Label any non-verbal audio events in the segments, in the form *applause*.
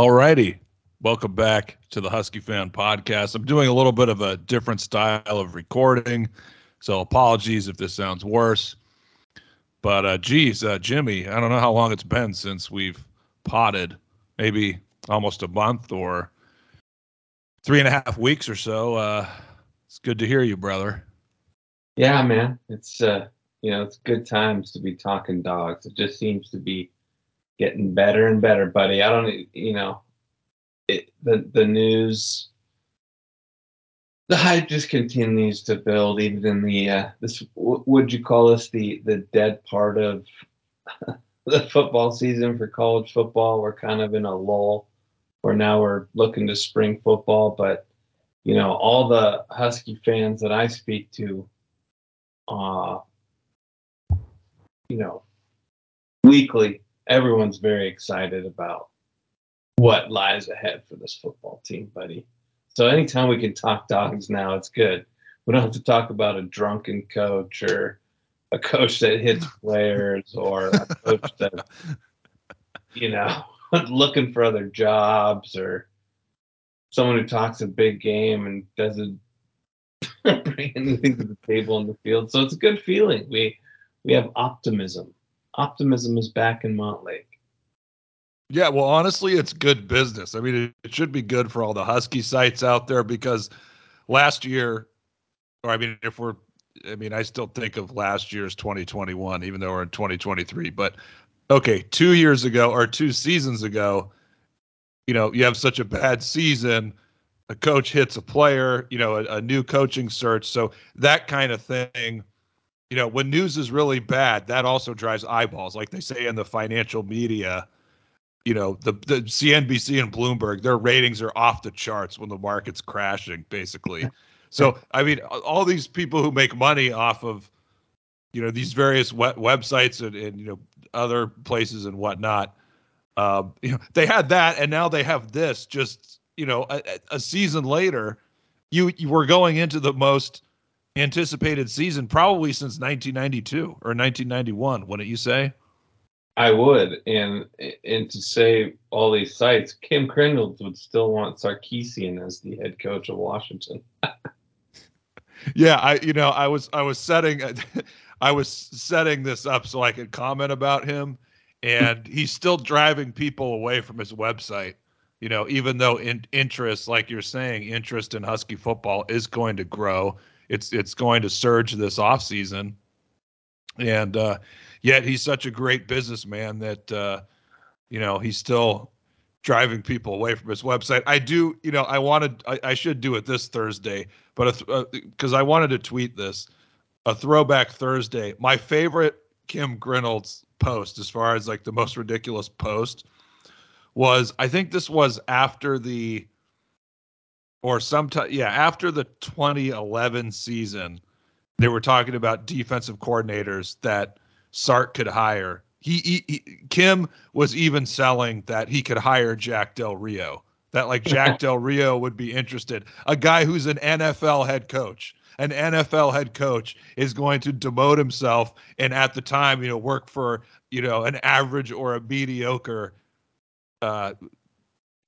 All righty. Welcome back to the Husky Fan Podcast. I'm doing a little bit of a different style of recording, so apologies if this sounds worse. But uh, geez, uh, Jimmy, I don't know how long it's been since we've potted. Maybe almost a month or three and a half weeks or so. Uh, it's good to hear you, brother. Yeah, man. It's uh, you know, it's good times to be talking dogs. It just seems to be getting better and better, buddy. I don't, you know, it, the the news, the hype just continues to build. Even in the uh, this, would you call this the the dead part of *laughs* the football season for college football? We're kind of in a lull, where now we're looking to spring football. But you know, all the Husky fans that I speak to, uh, you know, weekly, everyone's very excited about what lies ahead for this football team, buddy. So anytime we can talk dogs now, it's good. We don't have to talk about a drunken coach or a coach that hits *laughs* players or a coach that, you know, *laughs* looking for other jobs or someone who talks a big game and doesn't *laughs* bring anything to the table in the field. So it's a good feeling. We we have optimism. Optimism is back in Montlake. Yeah, well, honestly, it's good business. I mean, it, it, should be good for all the Husky sites out there because last year, or I mean, if we're, I mean, I still think of last year's 2021, even though we're in 2023. But okay, two years ago or two seasons ago, you know, you have such a bad season, a coach hits a player, you know, a, a new coaching search. So that kind of thing you know, when news is really bad, that also drives eyeballs. Like they say in the financial media, you know, the the CNBC and Bloomberg, their ratings are off the charts when the market's crashing, basically. So I mean, all these people who make money off of, you know, these various web- websites and, and you know other places and whatnot, um, you know, they had that, and now they have this. Just you know, a, a season later, you you were going into the most anticipated season probably since 1992 or 1991 wouldn't you say? I would and and to say all these sites kim Grinolds would still want sarkisian as the head coach of washington. *laughs* Yeah i you know i was i was setting *laughs* i was setting this up so i could comment about him and he's still driving people away from his website you know even though in, interest like you're saying interest in husky football is going to grow it's it's going to surge this off season, and uh, yet he's such a great businessman that uh, you know he's still driving people away from his website. I do, you know, I wanted, I, I should do it this Thursday, but because uh, I wanted to tweet this, a throwback Thursday. My favorite Kim Grinolds post, as far as like the most ridiculous post, was I think this was after the or sometime yeah after the 2011 season they were talking about defensive coordinators that sark could hire. He, he, he, kim was even selling that he could hire jack del rio that like jack *laughs* del rio would be interested. A guy who's an nfl head coach. An nfl head coach is going to demote himself and at the time you know work for you know an average or a mediocre uh,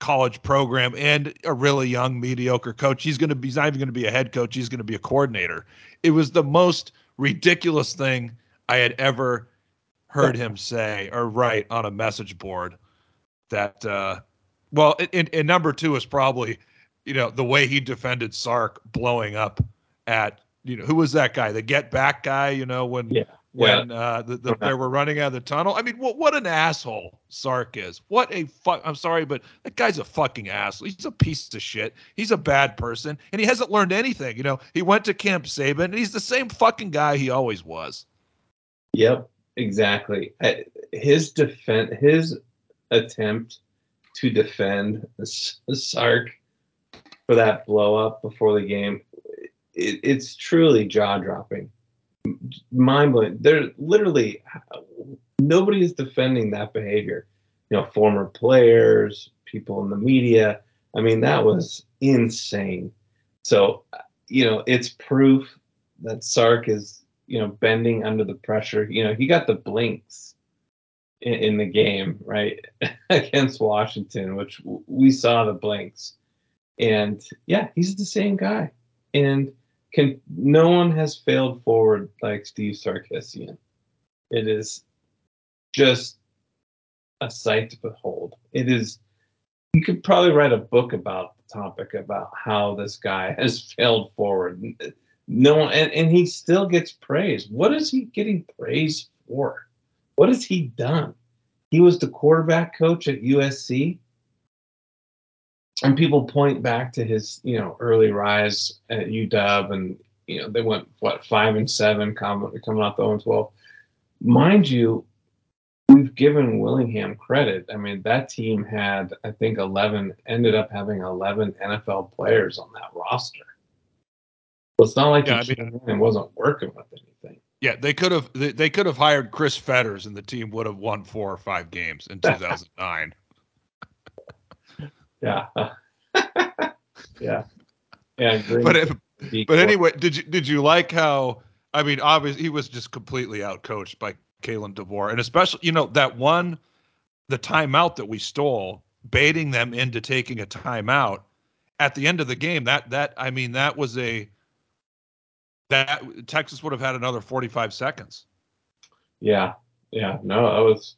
college program and a really young mediocre coach. He's going to be he's not even going to be a head coach. He's going to be a coordinator. It was the most ridiculous thing I had ever heard him say or write on a message board. That uh, well, and, and number two is probably you know the way he defended Sark blowing up at you know who was that guy the get back guy you know when yeah when yeah. uh, the, the, they were running out of the tunnel. I mean, what what an asshole Sark is. What a fuck. I'm sorry, but that guy's a fucking asshole. He's a piece of shit. He's a bad person, and he hasn't learned anything. You know, he went to Camp Saban, and he's the same fucking guy he always was. Yep, exactly. His defense, his attempt to defend Sark for that blow up before the game, it, it's truly jaw dropping mind blowing. They're literally nobody is defending that behavior. You know, former players, people in the media. I mean, that was insane. So, you know, it's proof that Sark is, you know, bending under the pressure. You know, he got the blinks in, in the game, right, *laughs* against Washington, which we saw the blinks. And yeah, he's the same guy. And can no one has failed forward like Steve Sarkisian. It is just a sight to behold. It is you could probably write a book about the topic about how this guy *laughs* has failed forward. No and, and he still gets praise. What is he getting praise for? What has he done? He was the quarterback coach at USC. And people point back to his, you know, early rise at UW, and you know they went what five and seven, coming coming off the 0 12. Mind you, we've given Willingham credit. I mean, that team had, I think, 11, ended up having 11 NFL players on that roster. So it's not like yeah, he I mean, wasn't working with anything. Yeah, they could have they, they could have hired Chris Fetters and the team would have won four or five games in *laughs* 2009. *laughs* yeah. yeah. Yeah, But if, but anyway, did you did you like how I mean, obviously he was just completely outcoached by Kalen DeBoer, and especially you know that one, the timeout that we stole, baiting them into taking a timeout at the end of the game. That that I mean that was a that Texas would have had another 45 seconds. Yeah, yeah, no, that was,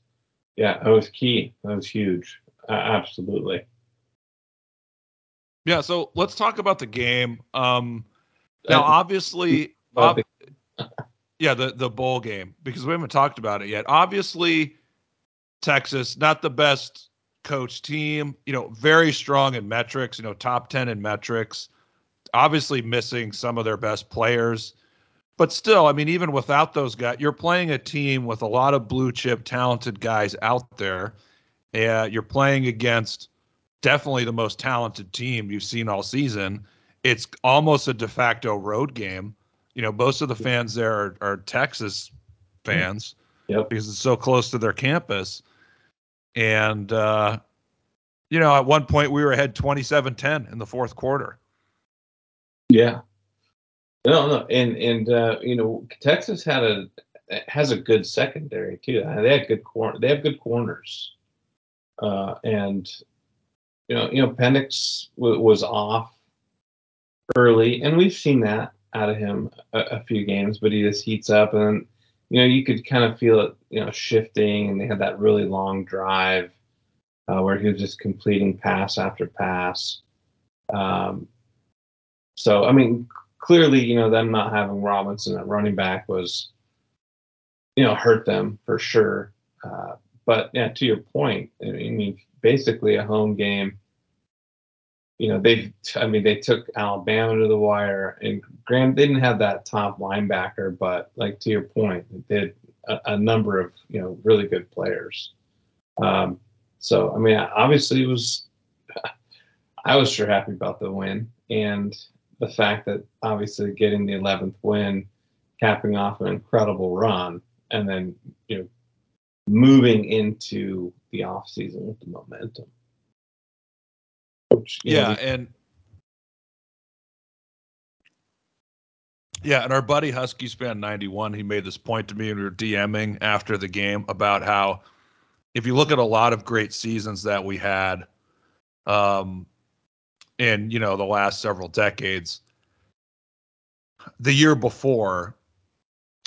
yeah, that was key. That was huge. Uh, absolutely. Yeah, so let's talk about the game. Um, now, obviously, *laughs* ob- *laughs* yeah, the the bowl game because we haven't talked about it yet. Obviously, Texas not the best coach team. You know, very strong in metrics. You know, top ten in metrics obviously missing some of their best players. But still, I mean, even without those guys, you're playing a team with a lot of blue chip, talented guys out there. Uh, you're playing against definitely the most talented team you've seen all season. It's almost a de facto road game. You know, most of the fans there are, are Texas fans yep. because it's so close to their campus. And, uh, you know, at one point we were ahead 27 10 in the fourth quarter. Yeah. No, no, and and uh, you know Texas had a has a good secondary too. They had good corner. They have good corners, uh, and you know you know Penix w- was off early, and we've seen that out of him a, a, few games. But he just heats up, and you know you could kind of feel it, you know, shifting. And they had that really long drive uh, where he was just completing pass after pass. Um, so I mean, clearly, you know, them not having Robinson at running back was, you know, hurt them for sure. Uh, but yeah, to your point, I mean, basically a home game. You know, they, I mean, they took Alabama to the wire, and Graham didn't have that top linebacker, but like to your point, they did a, a number of you know really good players. Um, so I mean, obviously, it was. I was sure happy about the win, and the fact that obviously getting the 11th win, capping off an incredible run, and then you know moving into the off season with the momentum. Which, yeah, know, and yeah, and our buddy Husky Span 91, he made this point to me, and we were DMing after the game about how if you look at a lot of great seasons that we had, um, in you know the last several decades the year before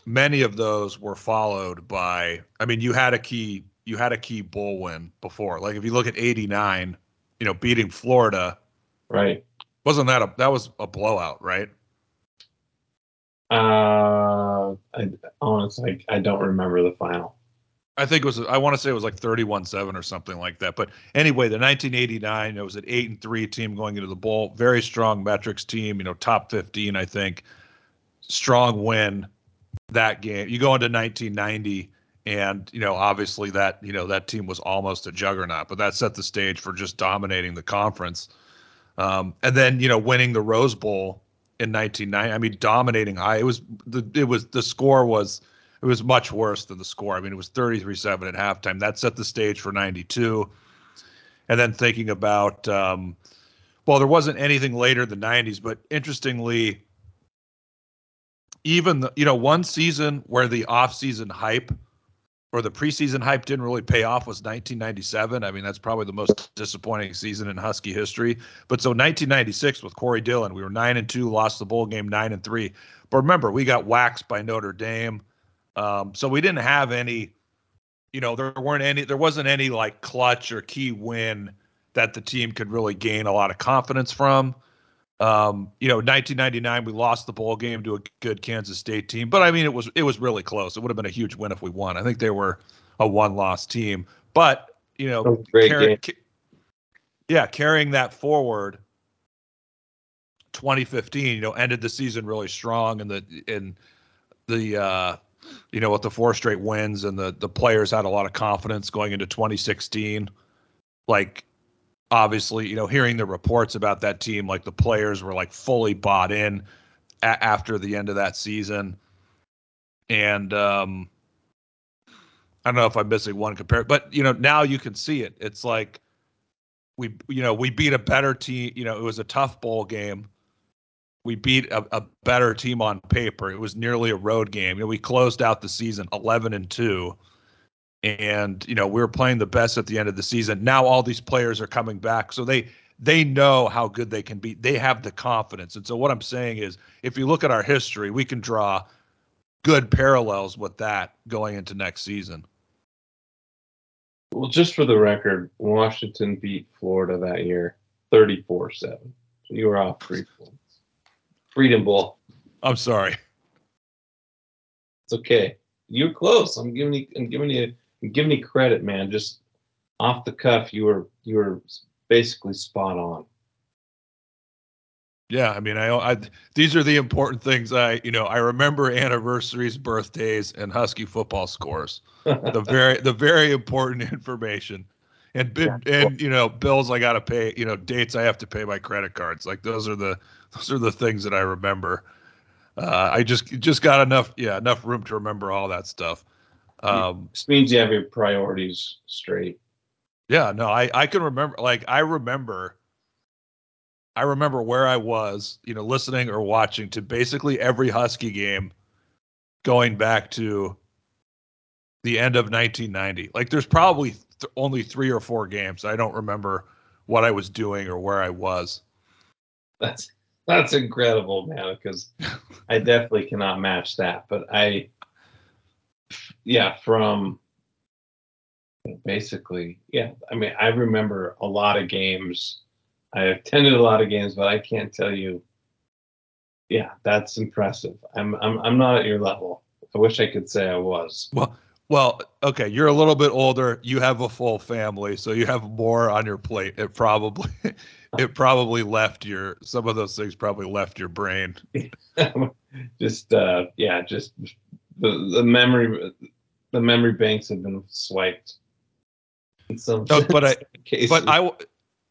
many of those were followed by i mean you had a key you had a key bull win before. Like if you look at 89 you know beating florida right. wasn't that a that was a blowout right? Uh i honestly i don't remember the final. I think it was I want to say it was like 31-7 or something like that. But anyway, the 1989 it was an 8 and 3 team going into the bowl, very strong metrics team, you know, top 15 I think. Strong win that game. You go into 1990 and, you know, obviously that, you know, that team was almost a juggernaut, but that set the stage for just dominating the conference. Um, and then, you know, winning the Rose Bowl in 1990. I mean, dominating high. It was the it was the score was it was much worse than the score. I mean, it was 33-7 at halftime. That set the stage for 92. And then thinking about, um, well, there wasn't anything later in the 90s, but interestingly, even the, you know one season where the off-season hype or the preseason hype didn't really pay off was 1997. I mean, that's probably the most disappointing season in Husky history. But so 1996 with Corey Dillon, we were nine and two, lost the bowl game nine and three. But remember, we got waxed by Notre Dame, um, so we didn't have any. You know, there weren't any. There wasn't any like clutch or key win that the team could really gain a lot of confidence from. Um, you know, 1999 we lost the bowl game to a good Kansas State team, but I mean it was it was really close. It would have been a huge win if we won. I think they were a one-loss team, but you know, carry, ca- yeah, carrying that forward. 2015, you know, ended the season really strong, and the and the uh, you know with the four straight wins, and the the players had a lot of confidence going into 2016. Like obviously, you know, hearing the reports about that team, like the players were like fully bought in a- after the end of that season. And um, I don't know if I'm missing one compare, but you know, now you can see it. It's like we, you know, we beat a better team. You know, it was a tough bowl game. We beat a, a better team on paper. It was nearly a road game. You know, we closed out the season 11 and two and you know we were playing the best at the end of the season. Now all these players are coming back, so they they know how good they can be. They have the confidence, and so what I'm saying is, if you look at our history, we can draw good parallels with that going into next season. Well, just for the record, Washington beat Florida that year 34 7. So you were off three points. Freedom Bowl. I'm sorry. It's okay. You're close. I'm giving you I'm giving you give me credit, man. Just off the cuff, you were you were basically spot on. Yeah, I mean, I, I these are the important things. I you know I remember anniversaries, birthdays, and Husky football scores. *laughs* the very the very important information, and yeah. and you know bills I got to pay. You know dates I have to pay my credit cards. Like those are the those are the things that I remember. Uh, I just just got enough yeah enough room to remember all that stuff. Um, this means you have your priorities straight. Yeah, no, I I can remember like I remember I remember where I was, you know, listening or watching to basically every Husky game going back to the end of 1990. Like there's probably th- only 3 or 4 games I don't remember what I was doing or where I was. That's that's incredible, man, because I *laughs* definitely cannot match that, but I yeah, from basically, yeah. I mean, I remember a lot of games. I attended a lot of games, but I can't tell you. Yeah, that's impressive. I'm I'm I'm not at your level. I wish I could say I was. Well, well, okay. You're a little bit older. You have a full family, so you have more on your plate. It probably *laughs* it probably left your some of those things probably left your brain. *laughs* just uh yeah, just the the memory the memory banks have been swiped. No, but I *laughs* cases. but I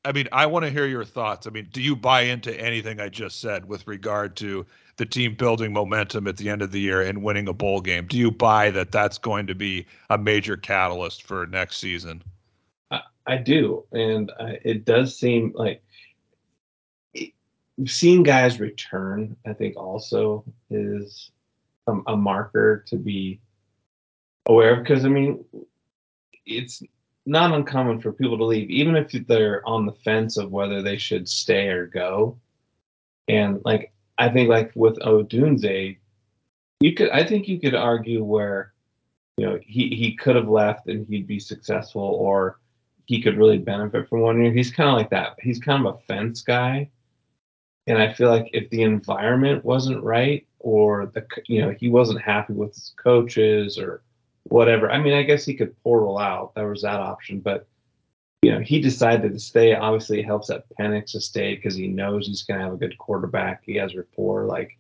I mean I want to hear your thoughts. I mean, do you buy into anything I just said with regard to the team building momentum at the end of the year and winning a bowl game? Do you buy that that's going to be a major catalyst for next season? I, I do, and I, it does seem like it, seeing guys return. I think also is a, a marker to be aware of because I mean, it's not uncommon for people to leave, even if they're on the fence of whether they should stay or go. And like I think, like with Odunze, you could I think you could argue where you know he he could have left and he'd be successful, or he could really benefit from one year. He's kind of like that. He's kind of a fence guy. And I feel like if the environment wasn't right, or the you know he wasn't happy with his coaches or whatever. I mean, I guess he could portal out. There was that option, but you know, he decided to stay. Obviously, it helps that Penix to stay because he knows he's going to have a good quarterback. He has rapport. Like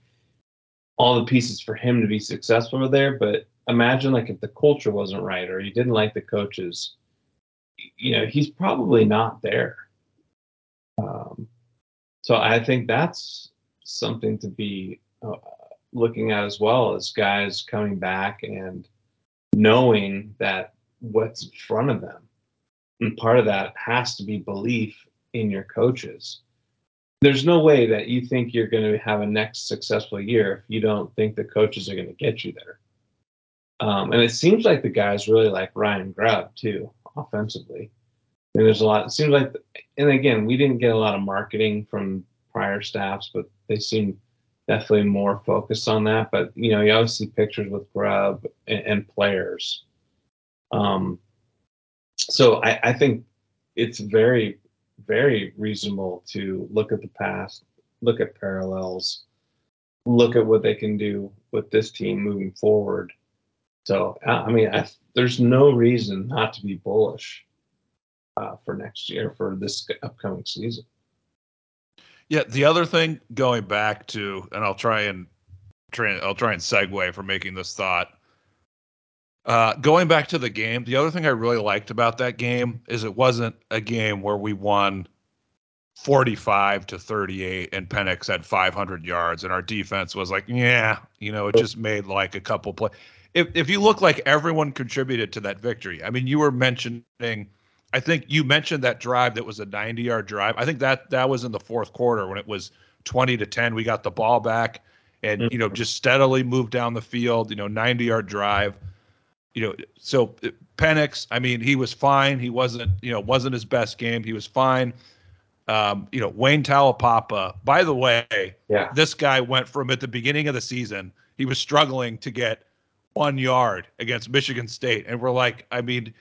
all the pieces for him to be successful are there. But imagine like if the culture wasn't right or he didn't like the coaches, you know, he's probably not there. Um, so I think that's something to be uh, looking at as well as guys coming back and knowing that what's in front of them. And part of that has to be belief in your coaches. There's no way that you think you're going to have a next successful year if you don't think the coaches are going to get you there. Um, and it seems like the guys really like Ryan Grubb too, offensively. Mean, there's a lot. It seems like, and again, we didn't get a lot of marketing from prior staffs, but they seem definitely more focused on that. But you know, you always see pictures with Grubb and, and players. Um, so I, I think it's very, very reasonable to look at the past, look at parallels, look at what they can do with this team moving forward. So I mean, I, there's no reason not to be bullish uh, for next year for this upcoming season. Yeah, the other thing going back to, and I'll try and try, I'll try and segue for making this thought. Uh, going back to the game, the other thing I really liked about that game is it wasn't a game where we won 45 to 38 and Penix had 500 yards and our defense was like, yeah, you know, it just made like a couple play. If if you look like everyone contributed to that victory, I mean, you were mentioning I think you mentioned that drive that was a 90 yard drive. I think that that was in the fourth quarter when it was 20 to 10. We got the ball back and, mm-hmm. you know, just steadily moved down the field, you know, 90 yard drive. You know, so uh, Penix, I mean, he was fine. He wasn't, you know, wasn't his best game. He was fine. Um, you know, Wayne Taulapapa, by the way, yeah. this guy went from at the beginning of the season, he was struggling to get one yard against Michigan State. And we're like, I mean,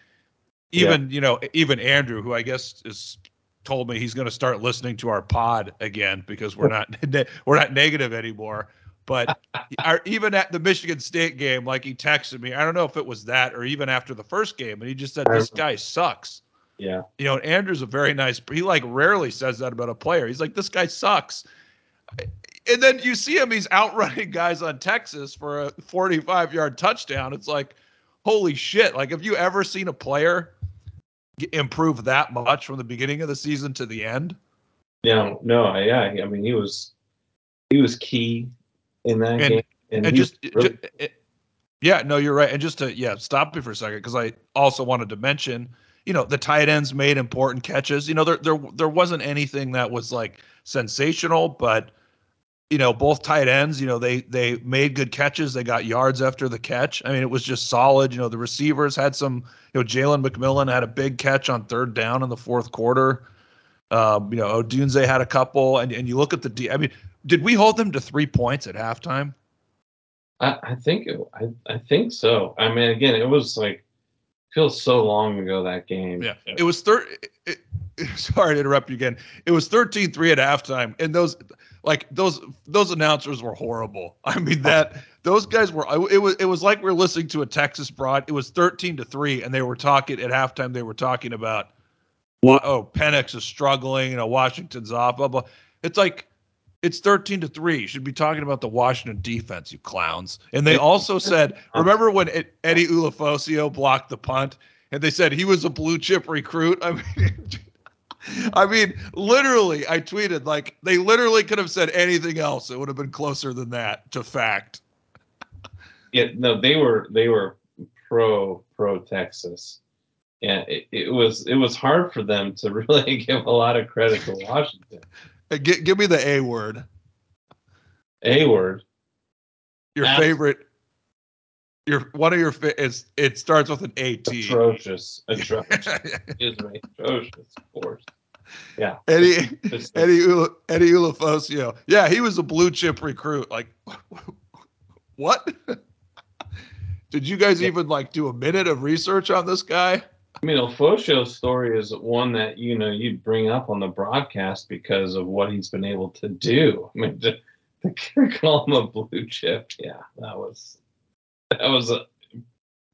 even yeah. you know even Andrew, who I guess is told me he's going to start listening to our pod again because we're not *laughs* we're not negative anymore. But *laughs* our, even at the Michigan State game, like he texted me, I don't know if it was that or even after the first game, and he just said this guy sucks. Yeah. You know, Andrew's a very nice. He like rarely says that about a player. He's like, this guy sucks. And then you see him, he's outrunning guys on Texas for a 45 yard touchdown. It's like, holy shit. Like, have you ever seen a player improve that much from the beginning of the season to the end? No, no, yeah. I mean, he was he was key in that and, game, and, and just, really- just it, yeah, no, you're right. And just to yeah, stop me for a second because I also wanted to mention, you know, the tight ends made important catches. You know, there there there wasn't anything that was like sensational, but you know, both tight ends, you know, they they made good catches. They got yards after the catch. I mean, it was just solid. You know, the receivers had some. You know, Jalen McMillan had a big catch on third down in the fourth quarter. Um, you know, Odunze had a couple, and and you look at the. D, I mean, did we hold them to three points at halftime? I, I think it, I I think so. I mean, again, it was like feels so long ago that game. Yeah, it was third. *laughs* Sorry to interrupt you again. It was 13-3 at halftime, and those like those those announcers were horrible. *laughs* I mean oh. that those guys were it was it was like we are listening to a Texas broad. It was 13 to 3 and they were talking at halftime they were talking about well, oh, Penix is struggling, you know, Washington's off, blah blah. It's like it's 13 to 3. You should be talking about the Washington defense, you clowns. And they also *laughs* said, oh. remember when it, Eddie Ulofoshio blocked the punt and they said he was a blue chip recruit? I mean *laughs* I mean, literally, I tweeted like they literally could have said anything else. It would have been closer than that to fact. Yeah, no, they were they were pro pro Texas. Yeah, it, it was it was hard for them to *laughs* really give a lot of credit to Washington. Hey, give, give me the A word. A word. Your favorite. Your one of your is it starts with an A T. Atrocious. *laughs* Atrocious. Excuse me. Atrocious, of course. Yeah. Eddie Eddie Eddie Ulofoshio. Yeah, he was a blue chip recruit. Like *laughs* what? *laughs* Did you guys yeah. even like do a minute of research on this guy? I mean, Ulofoshio's story is one that you know you'd bring up on the broadcast because of what he's been able to do. I mean, to, to call him a blue chip, yeah, that was *laughs* that was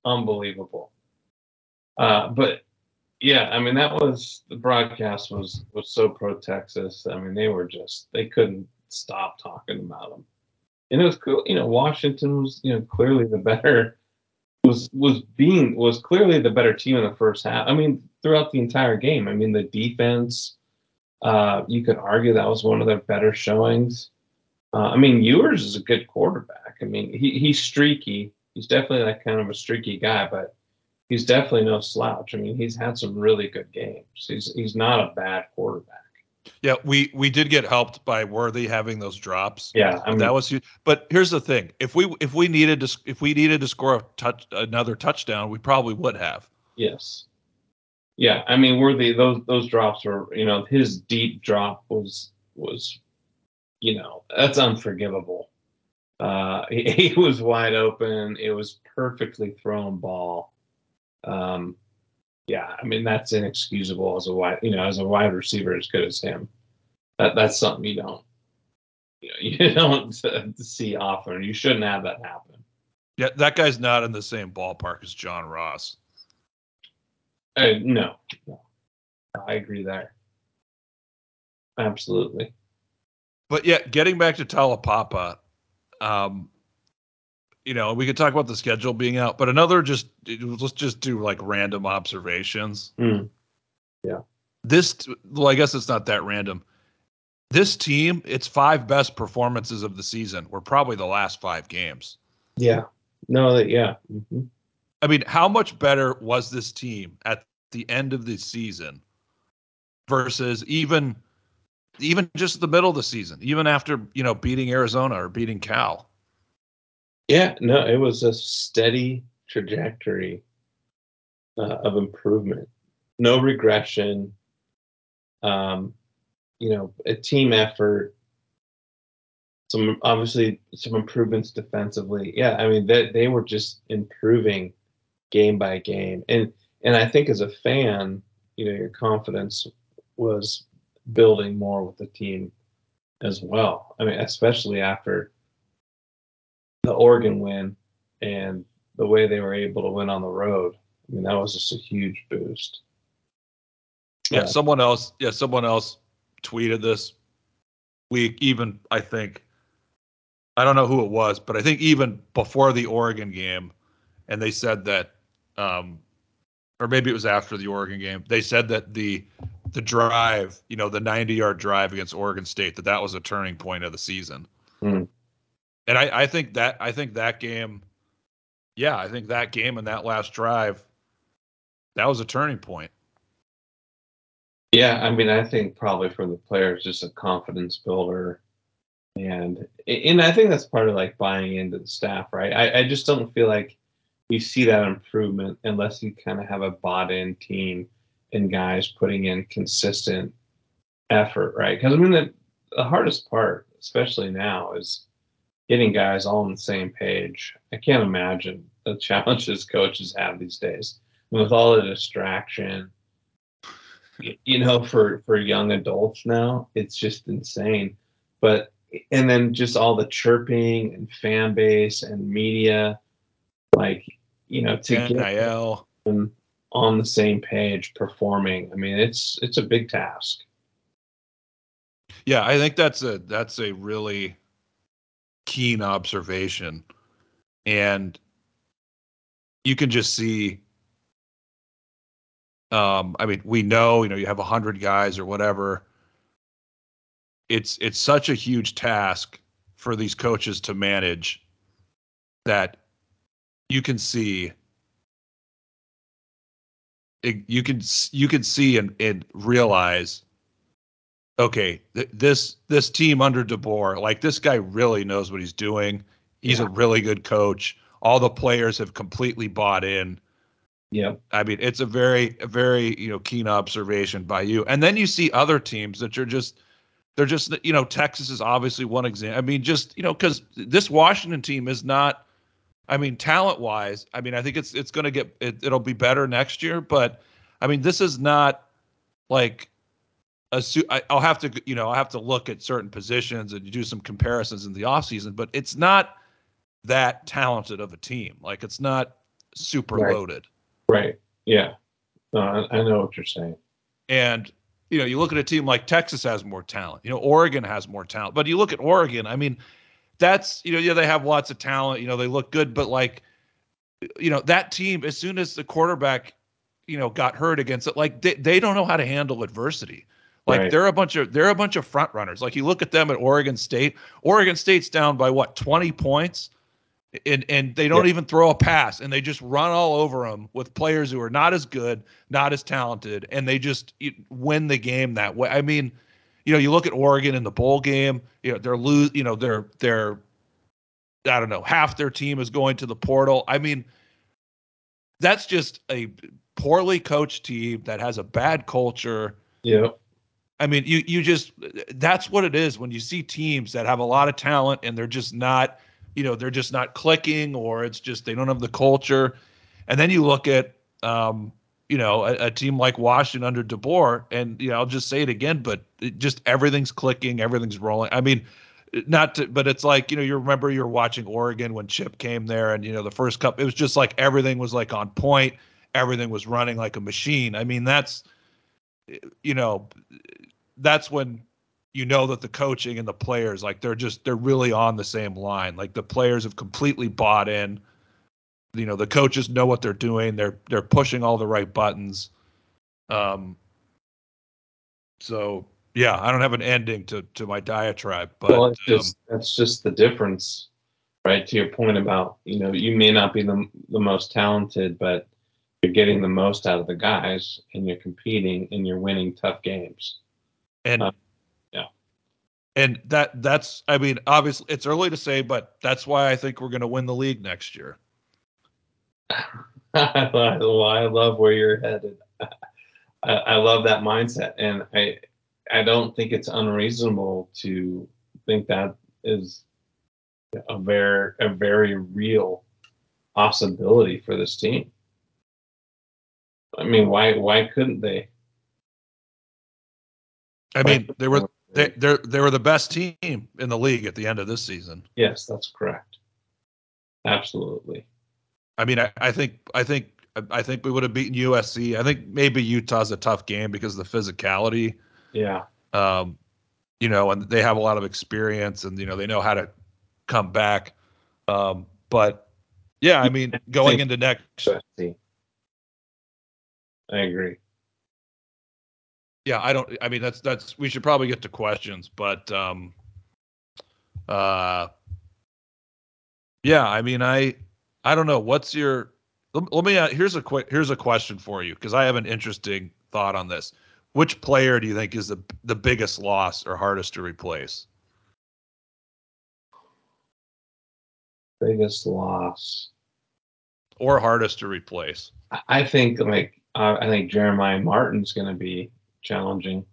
unbelievable. Uh, but yeah, I mean that was the broadcast was was so pro Texas. I mean they were just they couldn't stop talking about them, and it was cool. You know, Washington was you know clearly the better was was being was clearly the better team in the first half. I mean throughout the entire game. I mean the defense. Uh, you could argue that was one of their better showings. Uh, I mean Ewers is a good quarterback. I mean he he's streaky. He's definitely that kind of a streaky guy, but he's definitely no slouch. I mean, he's had some really good games. He's he's not a bad quarterback. Yeah, we we did get helped by Worthy having those drops. Yeah, I mean, that was huge. But here's the thing: if we if we needed to if we needed to score a touch another touchdown, we probably would have. yes, yeah. I mean, Worthy those those drops were you know his deep drop was was you know that's unforgivable. Uh, he, *laughs* he was wide open. It was perfectly thrown ball. Um, yeah, I mean that's inexcusable as a wide, you know, as a wide receiver as good as him. That that's something you don't, you know, *laughs* you don't see often. You shouldn't have that happen. Yeah, that guy's not in the same ballpark as John Ross. Uh, no, no, I agree there. Absolutely. But yeah, getting back to Taulapapa, um, you know, we could talk about the schedule being out, but another just let's just do like random observations. Mm. Yeah. This, well, I guess it's not that random. This team, its five best performances of the season were probably the last five games. Yeah. No, that yeah. Mm-hmm. I mean, how much better was this team at the end of the season versus even even just the middle of the season, even after, you know, beating Arizona or beating Cal? Yeah, no, it was a steady trajectory uh, of improvement. No regression. Um, you know, a team effort. Some obviously some improvements defensively. Yeah, I mean they they were just improving game by game, and and I think as a fan, you know, your confidence was building more with the team as well. I mean, especially after the Oregon win and the way they were able to win on the road. I mean, that was just a huge boost. Yeah, someone else, yeah, someone else tweeted this week, even I think I don't know who it was, but I think even before the Oregon game, and they said that um or maybe it was after the Oregon game, they said that the the drive, you know, the 90 yard drive against Oregon State, that that was a turning point of the season. Mm. And I, I think that I think that game, yeah, I think that game and that last drive, that was a turning point. Yeah, I mean, I think probably for the players, just a confidence builder, and and I think that's part of like buying into the staff, right? I, I just don't feel like you see that improvement unless you kind of have a bought-in team and guys putting in consistent effort, right? Because I mean, the, the hardest part, especially now, is getting guys all on the same page. I can't imagine the *laughs* challenges coaches have these days with all the distraction. You know, for for young adults now, it's just insane. But and then just all the chirping and fan base and media, like you know, to NIL. get them on the same page performing. I mean, it's it's a big task. Yeah, I think that's a that's a really keen observation. And you can just see um, I mean, we know, you know, you have a hundred guys or whatever. It's it's such a huge task for these coaches to manage that you can see it, you can you can see and, and realize okay, th- this this team under DeBoer, like this guy really knows what he's doing. He's yeah. a really good coach. All the players have completely bought in. Yeah. I mean, it's a very a very, you know, keen observation by you. And then you see other teams that are just they're just you know, Texas is obviously one example. I mean, just, you know, cuz this Washington team is not I mean, talent-wise, I mean, I think it's it's going to get it, it'll be better next year, but I mean, this is not like assume, I, will have to, you know, I'll have to look at certain positions and do some comparisons in the offseason, but it's not that talented of a team. Like it's not super right. loaded. Right. Yeah. No, I, I know what you're saying. And, you know, you look at a team like Texas has more talent, you know, Oregon has more talent, but you look at Oregon, I mean, that's, you know, yeah, they have lots of talent, you know, they look good, but like, you know, that team, as soon as the quarterback, you know, got hurt against it, like they, they don't know how to handle adversity. Like right. they're a bunch of they're a bunch of front runners. Like you look at them at Oregon State. Oregon State's down by what twenty points, and and they don't yeah. even throw a pass, and they just run all over them with players who are not as good, not as talented, and they just win the game that way. I mean, you know, you look at Oregon in the bowl game. You know, they're lose. You know, they're they're I don't know, half their team is going to the portal. I mean, that's just a poorly coached team that has a bad culture. Yeah. I mean, you you just that's what it is when you see teams that have a lot of talent and they're just not, you know, they're just not clicking or it's just they don't have the culture. And then you look at um, you know, a, a team like Washington under DeBoer, and you know, I'll just say it again, but it just everything's clicking, everything's rolling. I mean, not to, but it's like you know you remember you were watching Oregon when Chip came there, and you know the first cup, it was just like everything was like on point, everything was running like a machine. I mean that's, you know, that's when you know that the coaching and the players like they're just they're really on the same line. Like the players have completely bought in. You know the coaches know what they're doing. They're they're pushing all the right buttons. Um. So yeah, I don't have an ending to to my diatribe, but well, just, um, that's just the difference, right? To your point about you know you may not be the the most talented, but you're getting the most out of the guys, and you're competing, and you're winning tough games. and uh, yeah. and that that's I mean obviously it's early to say, but that's why I think we're going to win the league next year. *laughs* well, I love where you're headed. *laughs* I, I love that mindset, and I I don't think it's unreasonable to think that is a very a very real possibility for this team. I mean, why why couldn't they? I mean, they were *laughs* they they they were the best team in the league at the end of this season. Yes, that's correct. Absolutely. I mean, I, I think I think I think we would have beaten USC. I think maybe Utah's a tough game because of the physicality. Yeah. Um, you know, and they have a lot of experience, and you know they know how to come back. Um, but yeah, I mean, *laughs* going into next, USC. I agree. yeah, I don't. I mean, that's that's. We should probably get to questions, but um, uh, yeah, I mean, I I don't know. What's your? Let, me. Uh, here's a quick. Here's a question for you because I have an interesting thought on this. Which player do you think is the the biggest loss or hardest to replace? Biggest loss. Or hardest to replace? I- I think like uh, I think Jeremiah Martin's going to be challenging.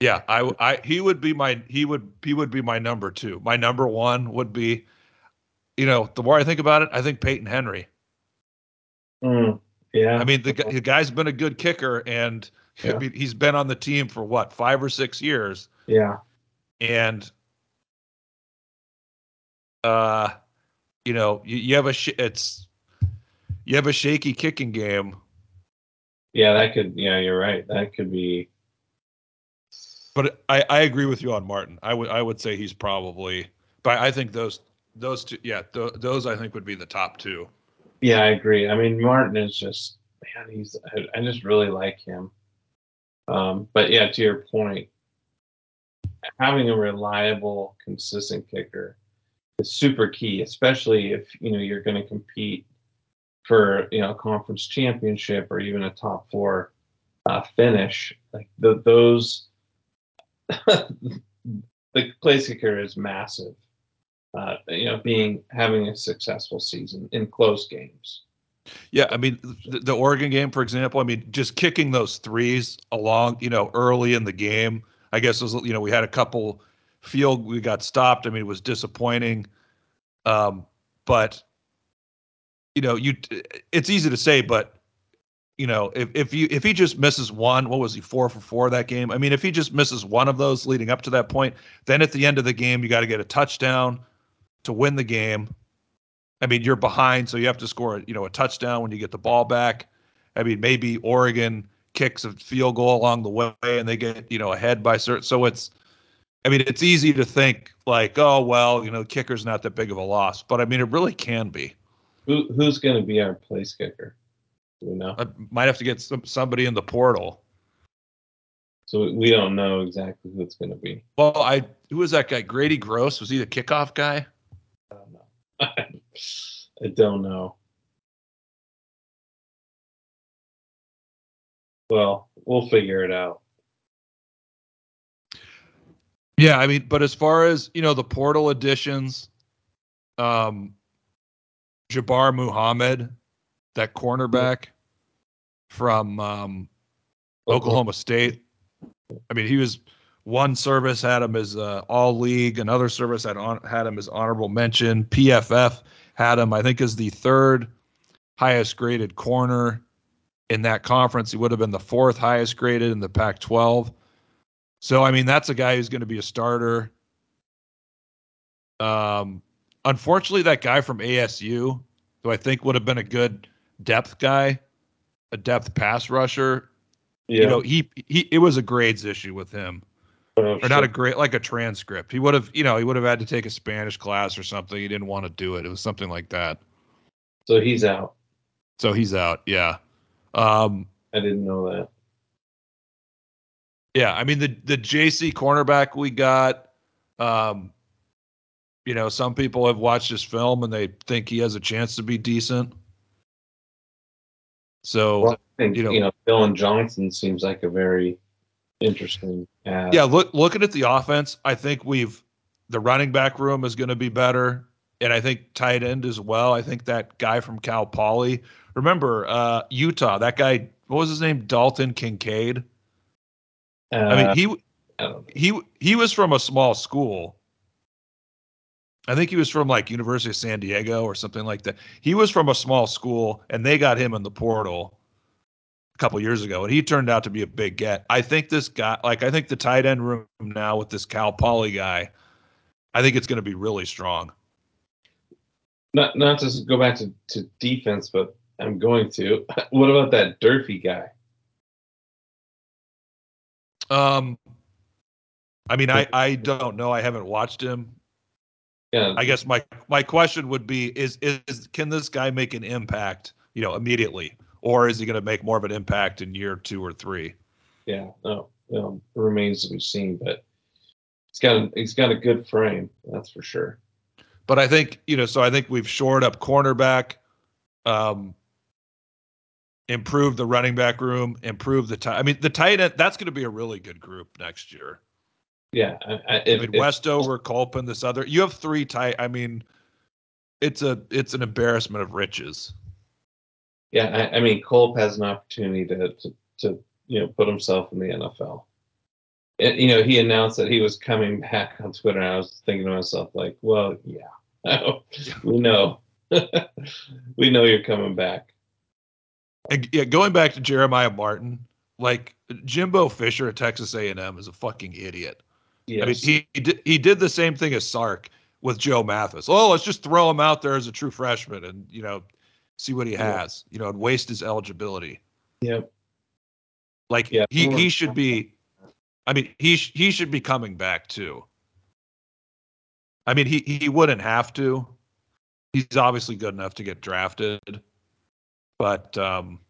Yeah, I, I, he would be my, he would, he would be my number two. My number one would be, you know, the more I think about it, I think Peyton Henry. Mm, yeah. I mean, the, the guy's been a good kicker, and I Yeah. mean, he's been on the team for what five or six years, yeah. and uh, you know, you, you have a sh- it's you have a shaky kicking game, Yeah, that could. Yeah, you're right. That could be. but I, I agree with you on Martin. I would I would say he's probably, but I think those those two, yeah, th- those I think would be the top two. Yeah, I agree. I mean, Martin is just man. He's. I, I just really like him. Um, but yeah, to your point, having a reliable, consistent kicker is super key, especially if you know you're going to compete for you know a conference championship or even a top four uh, finish. Like the, those, *laughs* the place kicker is massive. Uh, you know, being having a successful season in close games. Yeah, I mean the, the Oregon game, for example. I mean, just kicking those threes along, you know, early in the game. I guess was you know we had a couple field we got stopped. I mean, it was disappointing, um, but you know, you it's easy to say, but you know, if if you if he just misses one, what was he four for four that game? I mean, if he just misses one of those leading up to that point, then at the end of the game, you got to get a touchdown to win the game. I mean, you're behind, so you have to score, you know, a touchdown when you get the ball back. I mean, maybe Oregon kicks a field goal along the way and they get, you know, ahead by certain. So it's, I mean, it's easy to think like, oh well, you know, kicker's not that big of a loss, but I mean, it really can be. Who who's going to be our place kicker? Do we know? I might have to get some, somebody in the portal. So we don't know exactly who it's going to be. Well, I who was that guy? Grady Gross was he the kickoff guy? I don't know. Well, we'll figure it out. Yeah, I mean, but as far as you know, the portal additions, um, Jabbar Muhammad, that cornerback from um, Oklahoma State. I mean, he was one service had him as uh, all league, another service had on, had him as honorable mention. PFF had him, I think, as the third highest graded corner in that conference. He would have been the fourth highest graded in the Pac-12. So, I mean, that's a guy who's going to be a starter. Um, unfortunately, that guy from ASU, who I think would have been a good depth guy, a depth pass rusher, Yeah. you know, he he it was a grades issue with him, Oh, or not a great like a transcript. He would have, you know, he would have had to take a Spanish class or something. He didn't want to do it. It was something like that. so he's out. So he's out. Yeah. Um, I didn't know that. Yeah, I mean the the JC cornerback we got, um, you know, some people have watched his film and they think he has a chance to be decent. So Well, I think you you know- know, Dillon Johnson seems like a very interesting ad. yeah, look looking at the offense, I think we've the running back room is going to be better, and I think tight end as well. I think that guy from Cal Poly, remember uh, Utah, that guy, what was his name, Dalton Kincaid. Uh, I mean, he I he he was from a small school. I think he was from like University of San Diego or something like that. He was from a small school, and they got him in the portal a couple years ago, and he turned out to be a big get. I think this guy, like I think the tight end room now with this Cal Poly guy, I think it's going to be really strong. Not not to go back to, to defense, but I'm going to. *laughs* What about that Durfee guy? Um, I mean, I I don't know. I haven't watched him. Yeah, I guess my my question would be: is is can this guy make an impact, you know, immediately, or is he going to make more of an impact in year two or three? yeah. No, no, remains to be seen. But he's got a, he's got a good frame, that's for sure. But I think you know, so I think we've shored up cornerback, um, improved the running back room, improved the tight. I mean, the tight end. That's going to be a really good group next year. Yeah, I, I, I if, mean, if- Westover, Colpin, this other. You have three tight. I mean, it's a it's an embarrassment of riches. Yeah, I, I mean, Culp has an opportunity to, to to you know put himself in the NFL. And, you know, he announced that he was coming back on Twitter, and I was thinking to myself, like, well, yeah, *laughs* we know, *laughs* we know you're coming back. And yeah, going back to Jeremiah Martin, like Jimbo Fisher at Texas A&M is a fucking idiot. Yes. I mean, he he did, he did the same thing as Sark with Joe Mathis. Oh, let's just throw him out there as a true freshman and you know see what he Yeah. has. You know, and waste his eligibility. Yeah. Like Yeah. he he should be. I mean, he sh- he should be coming back too. I mean, he he wouldn't have to. He's obviously good enough to get drafted, but um,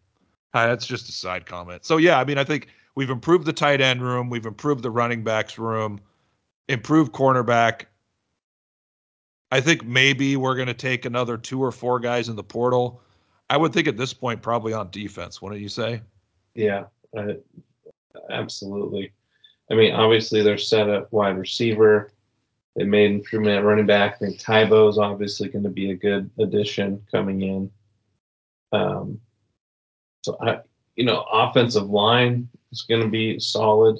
uh, that's just a side comment. So yeah, I mean, I think we've improved the tight end room, we've improved the running backs room, improved cornerback. I think maybe we're going to take another two or four guys in the portal. I would think at this point probably on defense. What do you say? Yeah, uh, absolutely. I mean, obviously they're set up wide receiver. They made improvement at running back. I think Tybo is obviously going to be a good addition coming in. Um, so I, you know, offensive line is going to be solid.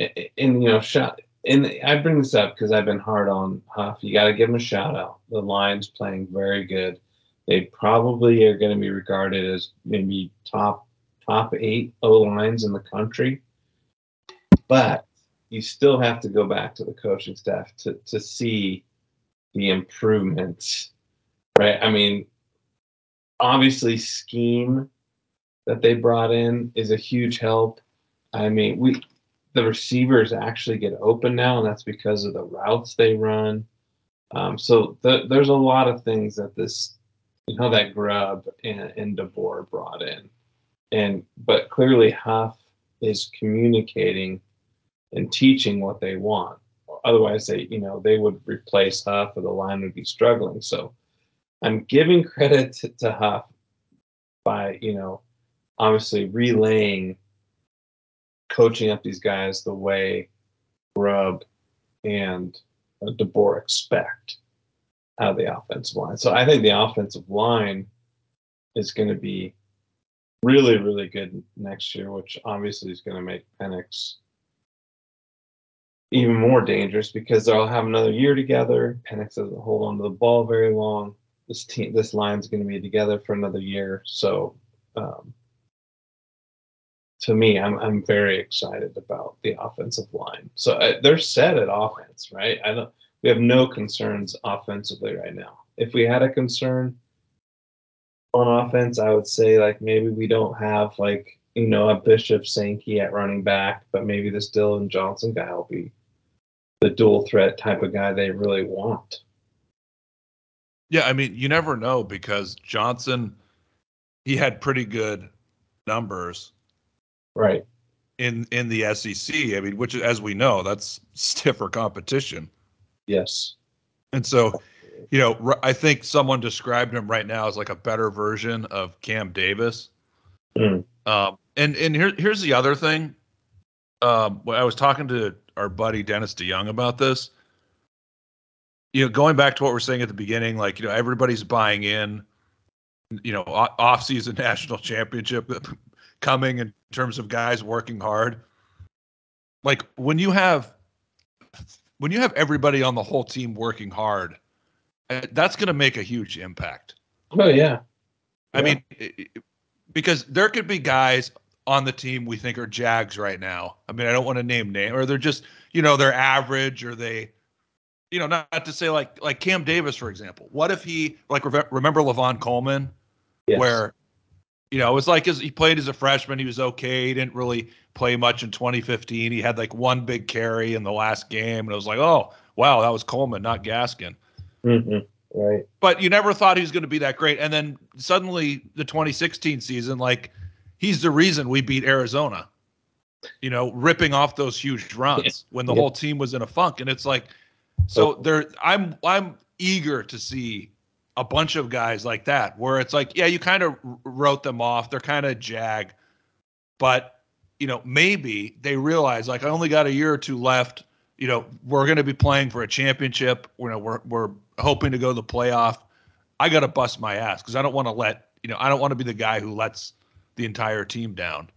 A- And you know, shot. And I bring this up because I've been hard on Huff. You got to give him a shout out. The Lions playing very good. They probably are going to be regarded as maybe top top eight O lines in the country. But you still have to go back to the coaching staff to, to see the improvements, right? I mean, obviously, scheme that they brought in is a huge help. I mean, we the receivers actually get open now, and that's because of the routes they run. Um, so th- there's a lot of things that this, you know, that Grubb and, and DeBoer brought in, and but clearly Huff is communicating and teaching what they want. Otherwise, they, you know, they would replace Huff, or the line would be struggling. So, I'm giving *laughs* credit to, to Huff by, you know, obviously relaying, coaching up these guys the way Grubb and uh, DeBoer expect out of the offensive line. So I think the offensive line is going to be really, really good next year, which obviously is going to make Penix even more dangerous because they'll have another year together. Penix doesn't hold on to the ball very long. This team, this line's going to be together for another year. So, um, to me, I'm I'm very excited about the offensive line. So uh, they're set at offense, right? I don't. We have no concerns offensively right now. If we had a concern on offense, I would say like maybe we don't have like you know a Bishop Sankey at running back, but maybe this Dillon Johnson guy will be the dual threat type of guy they really want. Yeah, I mean, you never know because Johnson, he had pretty good numbers, right? In in the SEC, I mean, which as we know, that's stiffer competition. Yes. And so, you know, I think someone described him right now as like a better version of Cam Davis. Mm. Um, and and here here's the other thing. Um, I was talking to our buddy Dennis DeYoung about this. You know, going back to what we're saying at the beginning, like you know, everybody's buying in. You know, off-season *laughs* national championship coming in terms of guys working hard. Like when you have when you have everybody on the whole team working hard, eh, that's going to make a huge impact. Oh yeah. I mean, because there could be guys on the team we think are Jags right now. I mean, I don't want to name name, or they're just you know they're average, or they, you know, not, not to say like like Cam Davis for example. What if he like remember Lavon Coleman, yes. where you know, it was like as he played as a freshman, he was okay. He didn't really play much in 2015. He had like one big carry in the last game, and it was like, oh wow, that was Coleman, not Gaskin. Mm-hmm. Right. But you never thought he was going to be that great, and then suddenly the 2016 season, like he's the reason we beat Arizona. You know, ripping off those huge runs when the whole team was in a funk, and it's like, so there. I'm I'm eager to see a bunch of guys like that, where it's like, yeah, you kind of wrote them off. They're kind of jag, but you know, maybe they realize like I only got a year or two left. You know, we're going to be playing for a championship. You know, we're we're hoping to go to the playoff. I got to bust my ass because I don't want to let you know I don't want to be the guy who lets the entire team down.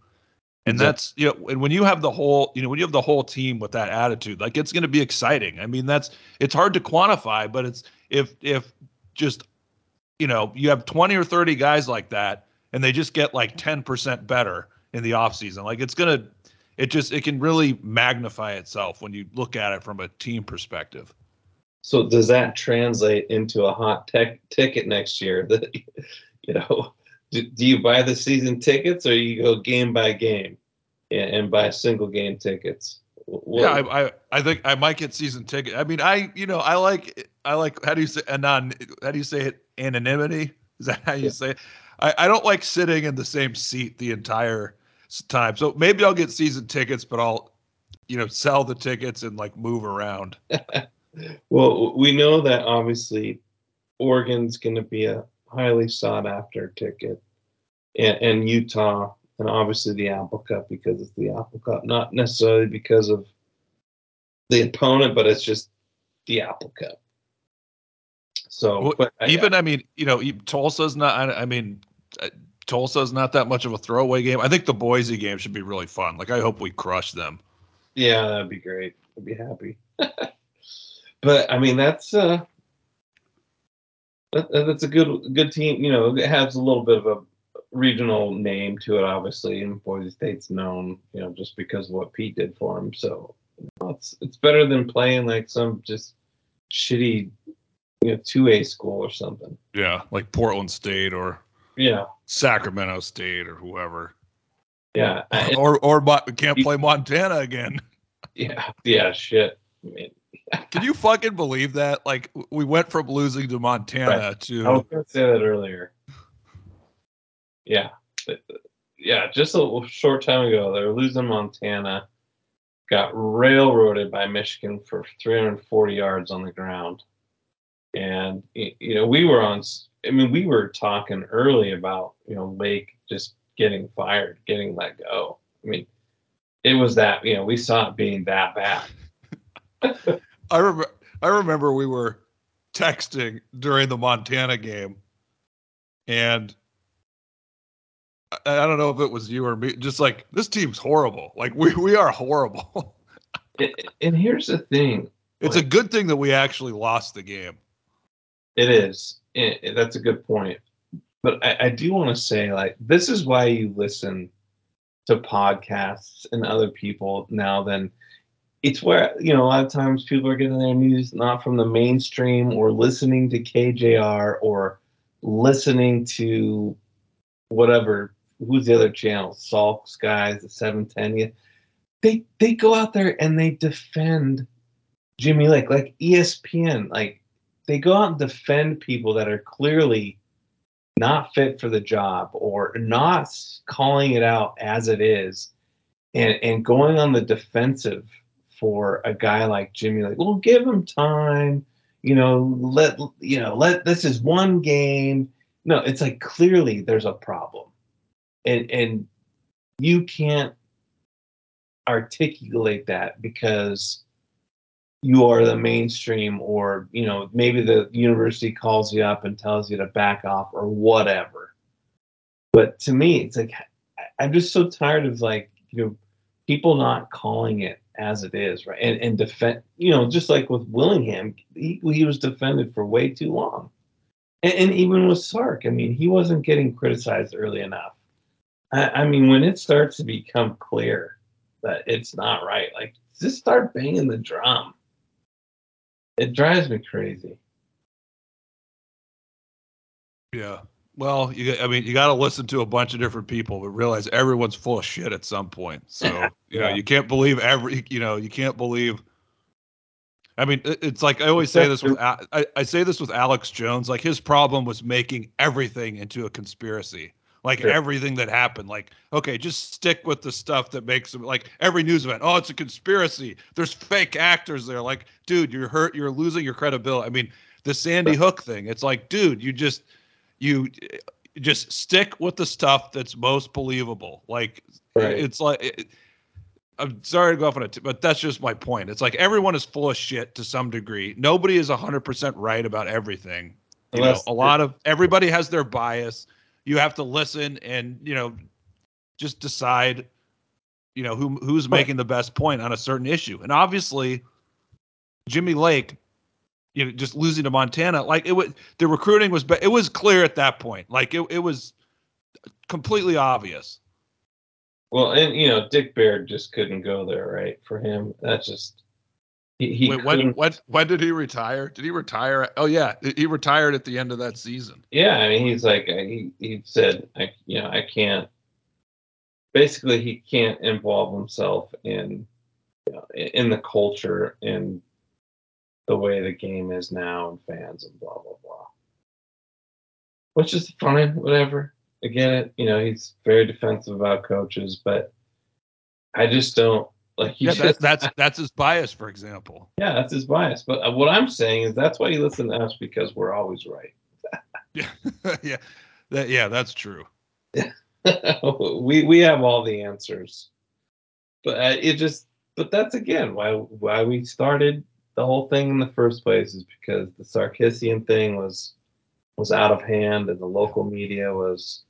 And exactly. that's you know, and when you have the whole, you know, when you have the whole team with that attitude, like it's going to be exciting. I mean, that's it's hard to quantify, but it's if if just you know you have 20 or 30 guys like that, and they just get like 10% better in the offseason. Like it's gonna, it just it can really magnify itself when you look at it from a team perspective. So does that translate into a hot tech ticket next year? *laughs* That you know do, do you buy the season tickets or you go game by game and, and buy single game tickets? What? Yeah, I, I, I think I might get season ticket. I mean, I you know I like I like how do you say anon how do you say it anonymity? Is that how you yeah. say it? I, I don't like sitting in the same seat the entire time. So maybe I'll get season tickets, but I'll you know sell the tickets and like move around. *laughs* well, we know that obviously Oregon's going to be a highly sought after ticket, and, and Utah, and obviously the Apple Cup because it's the Apple Cup, not necessarily because of the opponent, but it's just the Apple Cup. So, well, but, uh, even I mean, you know, Tulsa's not. I, I mean, uh, Tulsa's not that much of a throwaway game. I think the Boise game should be really fun. Like, I hope we crush them. Yeah, that'd be great. I'd be happy. *laughs* but I mean, that's uh, that, that's a good good team. You know, it has a little bit of a regional name to it, obviously, and Boise State's known, you know, just because of what Pete did for him. So you know, it's it's better than playing like some just shitty, you know, two A school or something. Yeah, like Portland State or yeah, Sacramento State or whoever. Yeah, *laughs* or or we can't play Montana again. *laughs* Yeah, yeah, shit. I mean, *laughs* can you fucking believe that? Like we went from losing to Montana right. to. I was gonna say that earlier. Yeah, yeah. Just a short time ago, they were losing Montana. Got railroaded by Michigan for 340 yards on the ground, and you know we were on. I mean, we were talking early about you know Lake just getting fired, getting let go. I mean, it was that you know we saw it being that bad. *laughs* I remember. I remember we were texting during the Montana game, and I, I don't know if it was you or me. Just like this team's horrible. Like we we are horrible. *laughs* And, and here's the thing. it's like, a good thing that we actually lost the game. It is. It, that's a good point. But I, I do want to say, like, this is why you listen to podcasts and other people now. Then it's where you know a lot of times people are getting their news not from the mainstream or listening to KJR or listening to whatever. Who's the other channel? Salks guys, the seven ten. They they go out there and they defend Jimmy Lake, like ESPN, like they go out and defend people that are clearly not fit for the job or not calling it out as it is and and going on the defensive for a guy like Jimmy like well give him time you know let you know let this is one game. No it's like clearly there's a problem. And and you can't articulate that because you are the mainstream or you know maybe the university calls you up and tells you to back off or whatever. But to me it's like i'm just so tired of like you know people not calling it as it is right? And and defend you know just like with willingham he, he was defended for way too long. And, and even with sark i mean he wasn't getting criticized early enough. I, I mean when it starts to become clear that it's not right like just start banging the drum it drives me crazy. Yeah. Well, you I mean, you got to listen to a bunch of different people, but realize everyone's full of shit at some point. So, *laughs* you Yeah. know, you can't believe every, you know, you can't believe I mean, it's like I always say this with I, I say this with Alex Jones, like his problem was making everything into a conspiracy. Like Sure. everything that happened, like okay, just stick with the stuff that makes them like every news event. Oh, it's a conspiracy. There's fake actors there. Like, dude, you're hurt. You're losing your credibility. I mean, the Sandy. Hook thing. It's like, dude, you just you just stick with the stuff that's most believable. Like, Right. it's like. It, I'm sorry to go off on it, but that's just my point. It's like everyone is full of shit to some degree. Nobody is 100% right about everything. You Unless- know, a lot of everybody has their bias. You have to listen and, you know, just decide, you know, who who's making the best point on a certain issue. And obviously, Jimmy Lake, you know, just losing to Montana, like it was the recruiting was, but it was clear at that point. Like it, it was completely obvious. Well, and you know, Dick Baird just couldn't go there, right? For him, that's just he. he Wait, when when when did he retire? Did he retire? Oh yeah, he retired at the end of that season. Yeah, I mean, he's like he he said, I you know, I can't. Basically, he can't involve himself in, you know, in in the culture and the way the game is now and fans and blah blah blah. Which is fine, whatever. I get it. You know, he's very defensive about coaches, but I just don't like. Yeah, just, that's that's that's his bias, for example. Yeah, that's his bias. But uh, what I'm saying is that's why you listen to us because we're always right. Yeah, *laughs* yeah, that, yeah, that's true. *laughs* we we have all the answers. But uh, it just but that's again why why we started the whole thing in the first place is because the Sarkissian thing was was out of hand and the local media was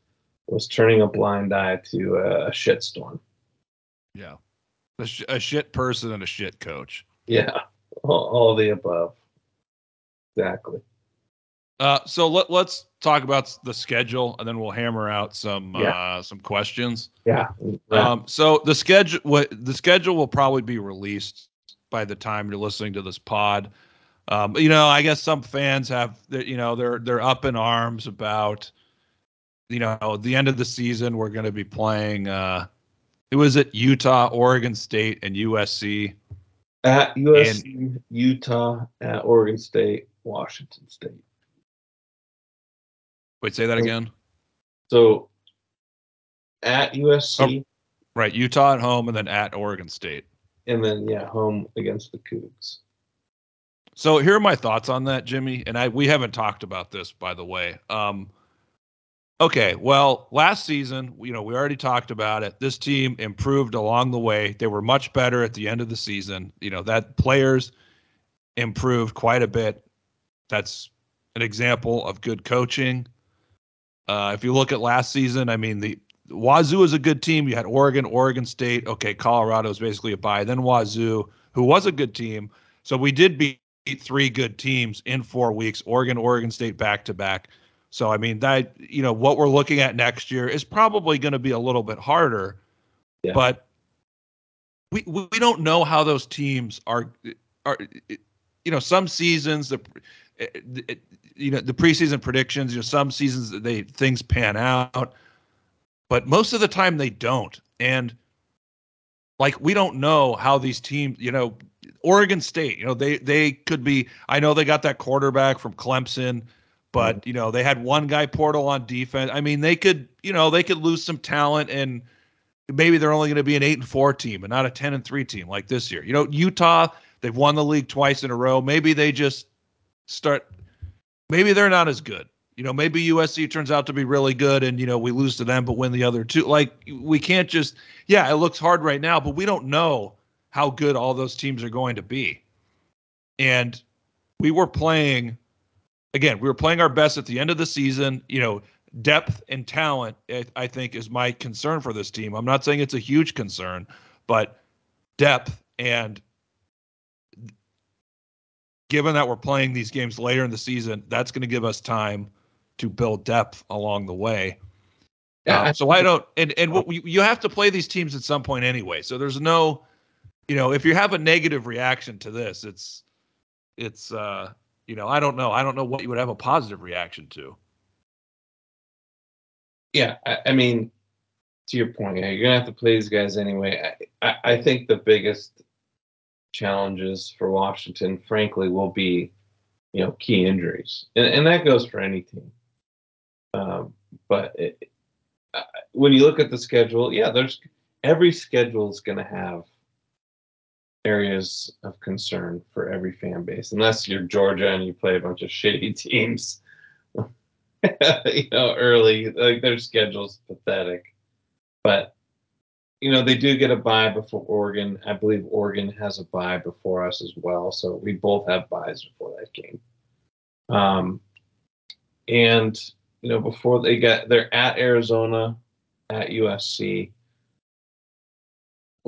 was turning a blind eye to a, a shitstorm. Yeah, a, sh- a shit person and a shit coach. Yeah, all, all the above. Exactly. Uh, so let, let's talk about the schedule, and then we'll hammer out some Yeah. uh, some questions. Yeah. Um, so the schedule, what the schedule will probably be released by the time you're listening to this pod. Um, you know, I guess some fans have, you know, they're they're up in arms about, you know, the end of the season. We're going to be playing. Uh, it was at Utah, Oregon State, and USC. at USC, Utah, at Oregon State, Washington State. Wait, say that again. So at USC, Right, Utah at home, and then at Oregon State. and then yeah, home against the Cougs. So here are my thoughts on that, Jimmy. And I we haven't talked about this, by the way. Um, okay, well, last season, you know, we already talked about it. This team improved along the way. They were much better at the end of the season. You know, that players improved quite a bit. That's an example of good coaching. Uh, if you look at last season, I mean, the Wazoo is a good team. You had Oregon, Oregon State. Okay, Colorado is basically a bye. Then Wazoo, who was a good team. So we did beat three good teams in four weeks Oregon, Oregon State back to back. So, I mean, that, you know, what we're looking at next year is probably going to be a little bit harder. Yeah. But we, we don't know how those teams are, are, you know, some seasons, the, eh, eh, eh, you know, the preseason predictions, you know, some seasons they things pan out but most of the time they don't. And like we don't know how these teams, you know, Oregon State, you know, they they could be. I know they got that quarterback from Clemson, but mm-hmm. you know they had one guy portal on defense. I mean, they could, you know, they could lose some talent and maybe they're only going to be an eight and four team and not a ten and three team like this year. You know, Utah, they've won the league twice in a row. Maybe they just start. Maybe they're not as good you know, maybe USC turns out to be really good and, you know, we lose to them but win the other two. Like, we can't just, yeah, it looks hard right now, but we don't know how good all those teams are going to be. And we were playing, again, we were playing our best at the end of the season. You know, depth and talent, I think, is my concern for this team. I'm not saying it's a huge concern, but depth and given that we're playing these games later in the season, that's going to give us time to build depth along the way. Yeah, um, so I don't, and and what, you have to play these teams at some point anyway. So there's no, you know, if you have a negative reaction to this, it's, it's, uh, you know, I don't know, I don't know what you would have a positive reaction to. Yeah, I, I mean, to your point, yeah, you're gonna have to play these guys anyway. I, I, I think the biggest challenges for Washington, frankly, will be, you know, key injuries, and, and that goes for any team. Um, but it, when you look at the schedule, yeah, there's every schedule is going to have areas of concern for every fan base, unless you're Georgia and you play a bunch of shitty *laughs* teams. *laughs* you know, early, like their schedule's pathetic. But you know, they do get a bye before Oregon. I believe Oregon has a bye before us as well. So we both have byes before that game. Um, and you know, before they get they're at Arizona, at USC.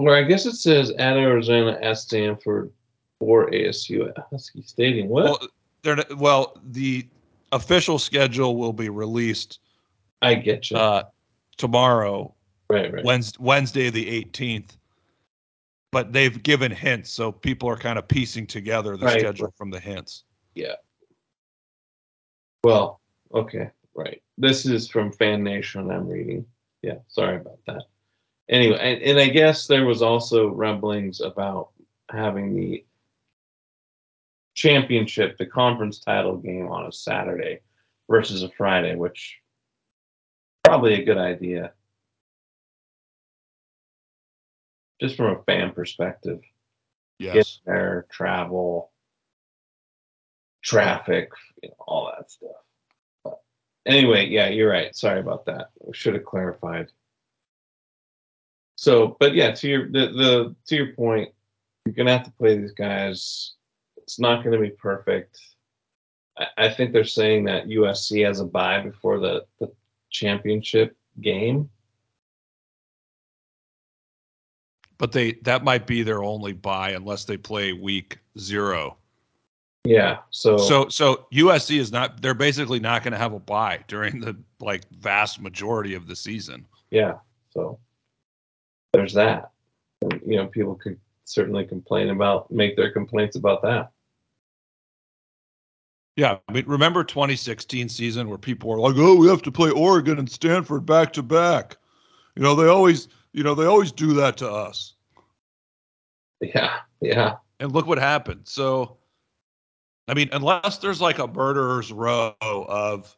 Or I guess it says at Arizona, at Stanford, or ASU at Husky Stadium. What? Well, they're well, the official schedule will be released. I get you. Uh, tomorrow, right, right. Wednesday, Wednesday the eighteenth. But they've given hints, so people are kind of piecing together the right. schedule from the hints. Yeah. Well, okay. Right. This is from Fan Nation. I'm reading. Yeah. Sorry about that. Anyway, and, and I guess there was also rumblings about having the championship, the conference title game on a Saturday versus a Friday, which probably a good idea. Just from a fan perspective. Yes. Get there, travel, traffic, you know, all that stuff. Anyway, yeah, you're right. Sorry about that. We should have clarified. So, but yeah, to your the, the to your point, you're gonna have to play these guys. It's not gonna be perfect. I, I think they're saying that USC has a bye before the, the championship game. But they that might be their only bye unless they play week zero. Yeah. So so so USC is not they're basically not going to have a bye during the like vast majority of the season. Yeah. So there's that. And, you know, people could certainly complain about make their complaints about that. Yeah, I mean, remember 2016 season where people were like, "Oh, we have to play Oregon and Stanford back to back." You know, they always, you know, they always do that to us. Yeah, yeah. And look what happened. So, I mean, unless there's like a murderer's row of,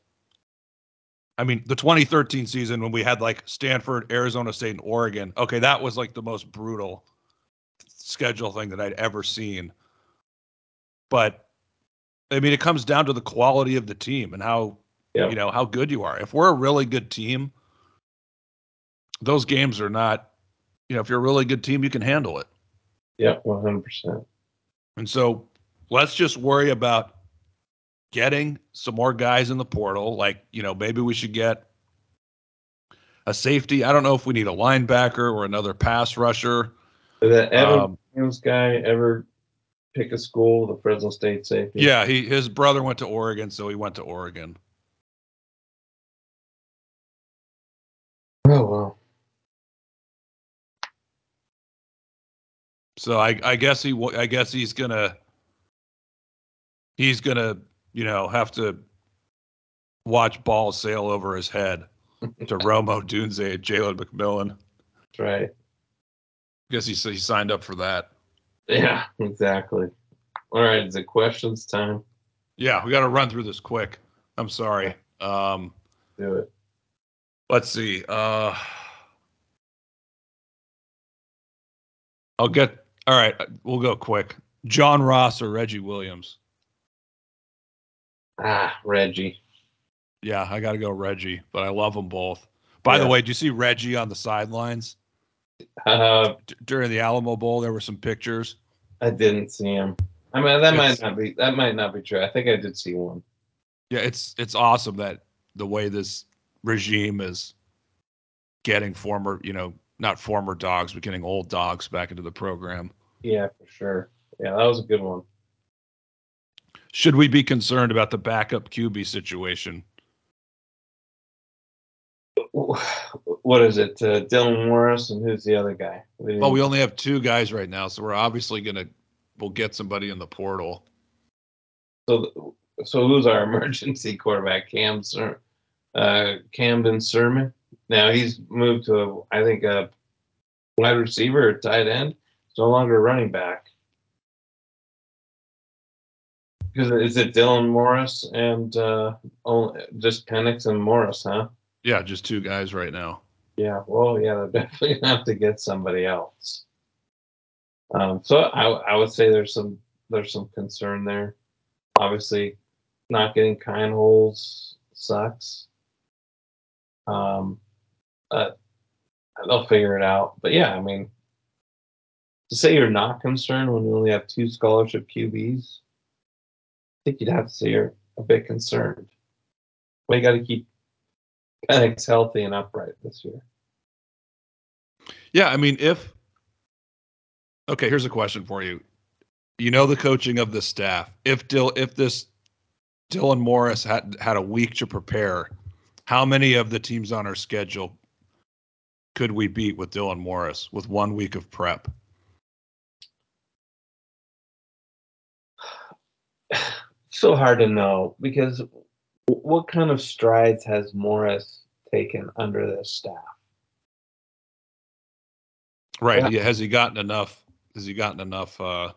I mean, the 2013 season when we had like Stanford, Arizona State, and Oregon. Okay, that was like the most brutal schedule thing that I'd ever seen. But I mean, it comes down to the quality of the team and how yeah. you know how good you are. If we're a really good team, those games are not. You know, if you're a really good team, you can handle it. Yeah, 100. percent And so let's just worry about getting some more guys in the portal. Like, you know, maybe we should get a safety. I don't know if we need a linebacker or another pass rusher. Did that Um, Williams guy ever pick a school, the Fresno State safety? Yeah, he his brother went to Oregon, so he went to Oregon. Oh well. So I I guess he I guess he's gonna he's gonna you know have to watch balls sail over his head *laughs* to Rome Odunze and Jalen McMillan. That's right. guess he he signed up for that. Yeah, exactly. All right, is it questions time? Yeah, we got to run through this quick. I'm sorry. Um, Do it. let's see. Uh, I'll get. All right, we'll go quick. John Ross or Reggie Williams? Ah, Reggie. Yeah, I got to go Reggie, but I love them both. By the way, do you see Reggie on the sidelines Uh, D- during the Alamo Bowl? There were some pictures. I didn't see him. I mean, that It's- might not be that might not be true. I think I did see one. Yeah, it's it's awesome that the way this regime is getting former, you know, not former dogs, but getting old dogs back into the program. Yeah, for sure. Yeah, that was a good one. Should we be concerned about the backup QB situation? What is it? Uh, Dylan Morris and who's the other guy? We Well, we only have two guys right now, so we're obviously gonna we'll get somebody in the portal. so so who's our *laughs* emergency quarterback? Cam uh, Camden Sirmon. Now he's moved to a, I think a wide receiver or tight end. It's no longer running back. Because is it Dylan Morris and uh, only, just Penix and Morris, huh? Yeah, just two guys right now. Yeah, well, yeah, they're *laughs* definitely gonna have to get somebody else. Um, so I, I would say there's some there's some concern there. Obviously, not getting kind holes sucks. Um, but they'll figure it out. But yeah, I mean, to say you're not concerned when you only have two scholarship QBs, think you'd have to say you're a bit concerned. You got to keep Penix healthy and upright this year. Yeah, I mean, if okay, here's a question for you. You know the coaching of the staff. If Dill, if this Dylan Morris had had a week to prepare, how many of the teams on our schedule could we beat with Dylan Morris with one week of prep? So hard to know because what kind of strides has Morris taken under this staff? Right. Yeah. Yeah. Has he gotten enough? Has he gotten enough uh,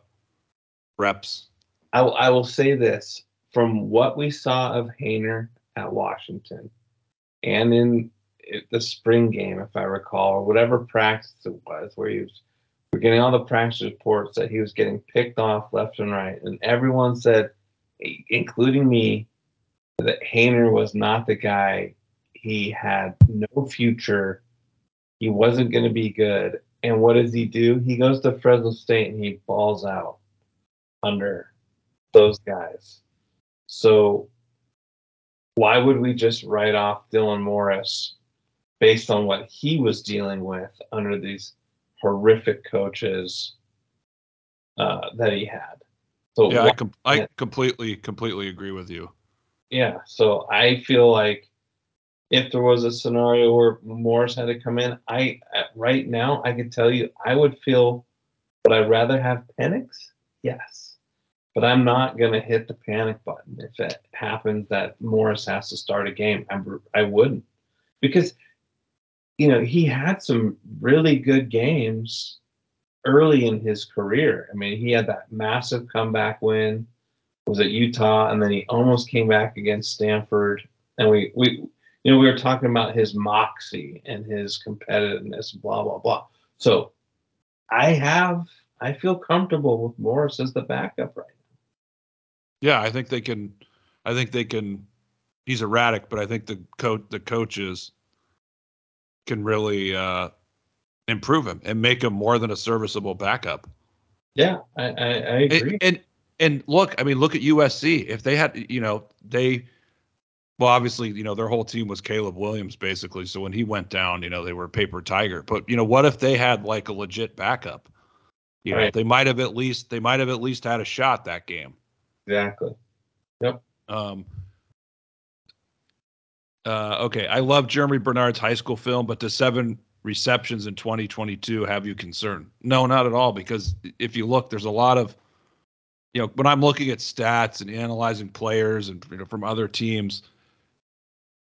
reps? I, will- say this from what we saw of Haener at Washington and in the spring game, if I recall, or whatever practice it was, where he was, we're getting all the practice reports that he was getting picked off left and right. And everyone said, including me, that Haener was not the guy. He had no future. He wasn't going to be good. And what does he do? He goes to Fresno State and he balls out under those guys. So why would we just write off Dylan Morris based on what he was dealing with under these horrific coaches uh, that he had? So Yeah, I com- I completely completely agree with you. yeah, so I feel like if there was a scenario where Morris had to come in, I at- right now I could tell you I would feel, would I rather have Penix? Yes, but I'm not gonna hit the panic button if it happens that Morris has to start a game. I'm, I wouldn't because you know he had some really good games early in his career. I mean, he had that massive comeback win was at Utah, and then he almost came back against Stanford. And we we you know we were talking about his moxie and his competitiveness, blah blah blah. So I have I feel comfortable with Morris as the backup right now. Yeah, I think they can. I think they can. He's erratic, but I think the coach, the coaches, can really uh, improve him and make him more than a serviceable backup. Yeah, I I, I And- agree. And, and look, I mean, look at USC. If they had, you know, they well, obviously, you know, their whole team was Caleb Williams basically. So when he went down, you know, they were paper tiger. But you know, what if they had like a legit backup? You know, Right. they might have at least they might have at least had a shot that game. Exactly. Yep. Um, uh, okay, I love Germie Bernard's high school film, but the seven receptions in 2022 have you concerned? No, not at all. Because if you look, there's a lot of, you know, when I'm looking at stats and analyzing players and you know from other teams,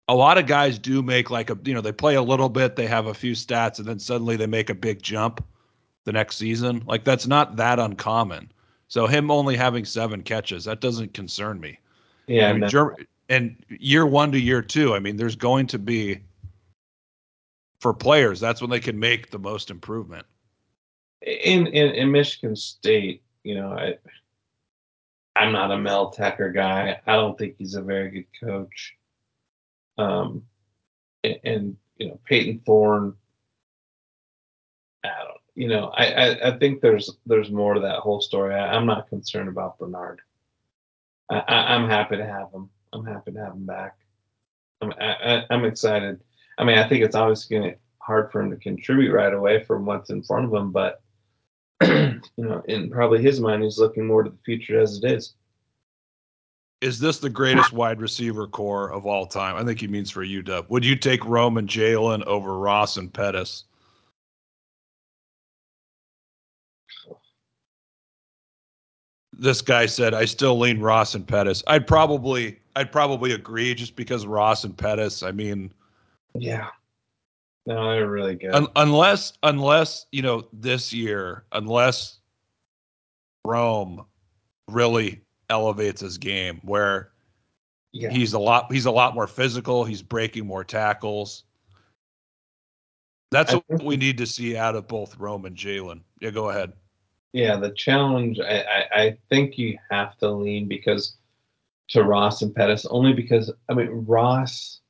a lot of guys do make like a, you know, they play a little bit, they have a few stats, and then suddenly they make a big jump the next season. Like that's not that uncommon. So him only having seven catches, that doesn't concern me. Yeah. I mean, no, Ger- and year one to year two, I mean, there's going to be for players. That's when they can make the most improvement. in, in in Michigan State, you know, I I'm not a Mel Tucker guy. I don't think he's a very good coach. Um, and, and you know Payton Thorne. I don't, you know, I, I I think there's there's more to that whole story. I, I'm not concerned about Bernard. I, I, I'm happy to have him. I'm happy to have him back. I'm I, I- I'm excited. I mean, I think it's obviously going to hard for him to contribute right away from what's in front of him, but *clears throat* you know, in probably his mind, he's looking more to the future as it is. Is this the greatest wide receiver corps of all time? I think he means for UW. Would you take Rome and Jalen over Ross and Pettis? This guy said, "I still lean Ross and Pettis." I'd probably, I'd probably agree, just because Ross and Pettis. I mean, Yeah. No, they're really good. Un- unless unless you know this year unless Rome really elevates his game where yeah. he's a lot he's a lot more physical he's breaking more tackles that's I what we need to see out of both Rome and Jalen yeah go ahead Yeah, the challenge I, I, I think you have to lean because to Ross and Pettis only because I mean Ross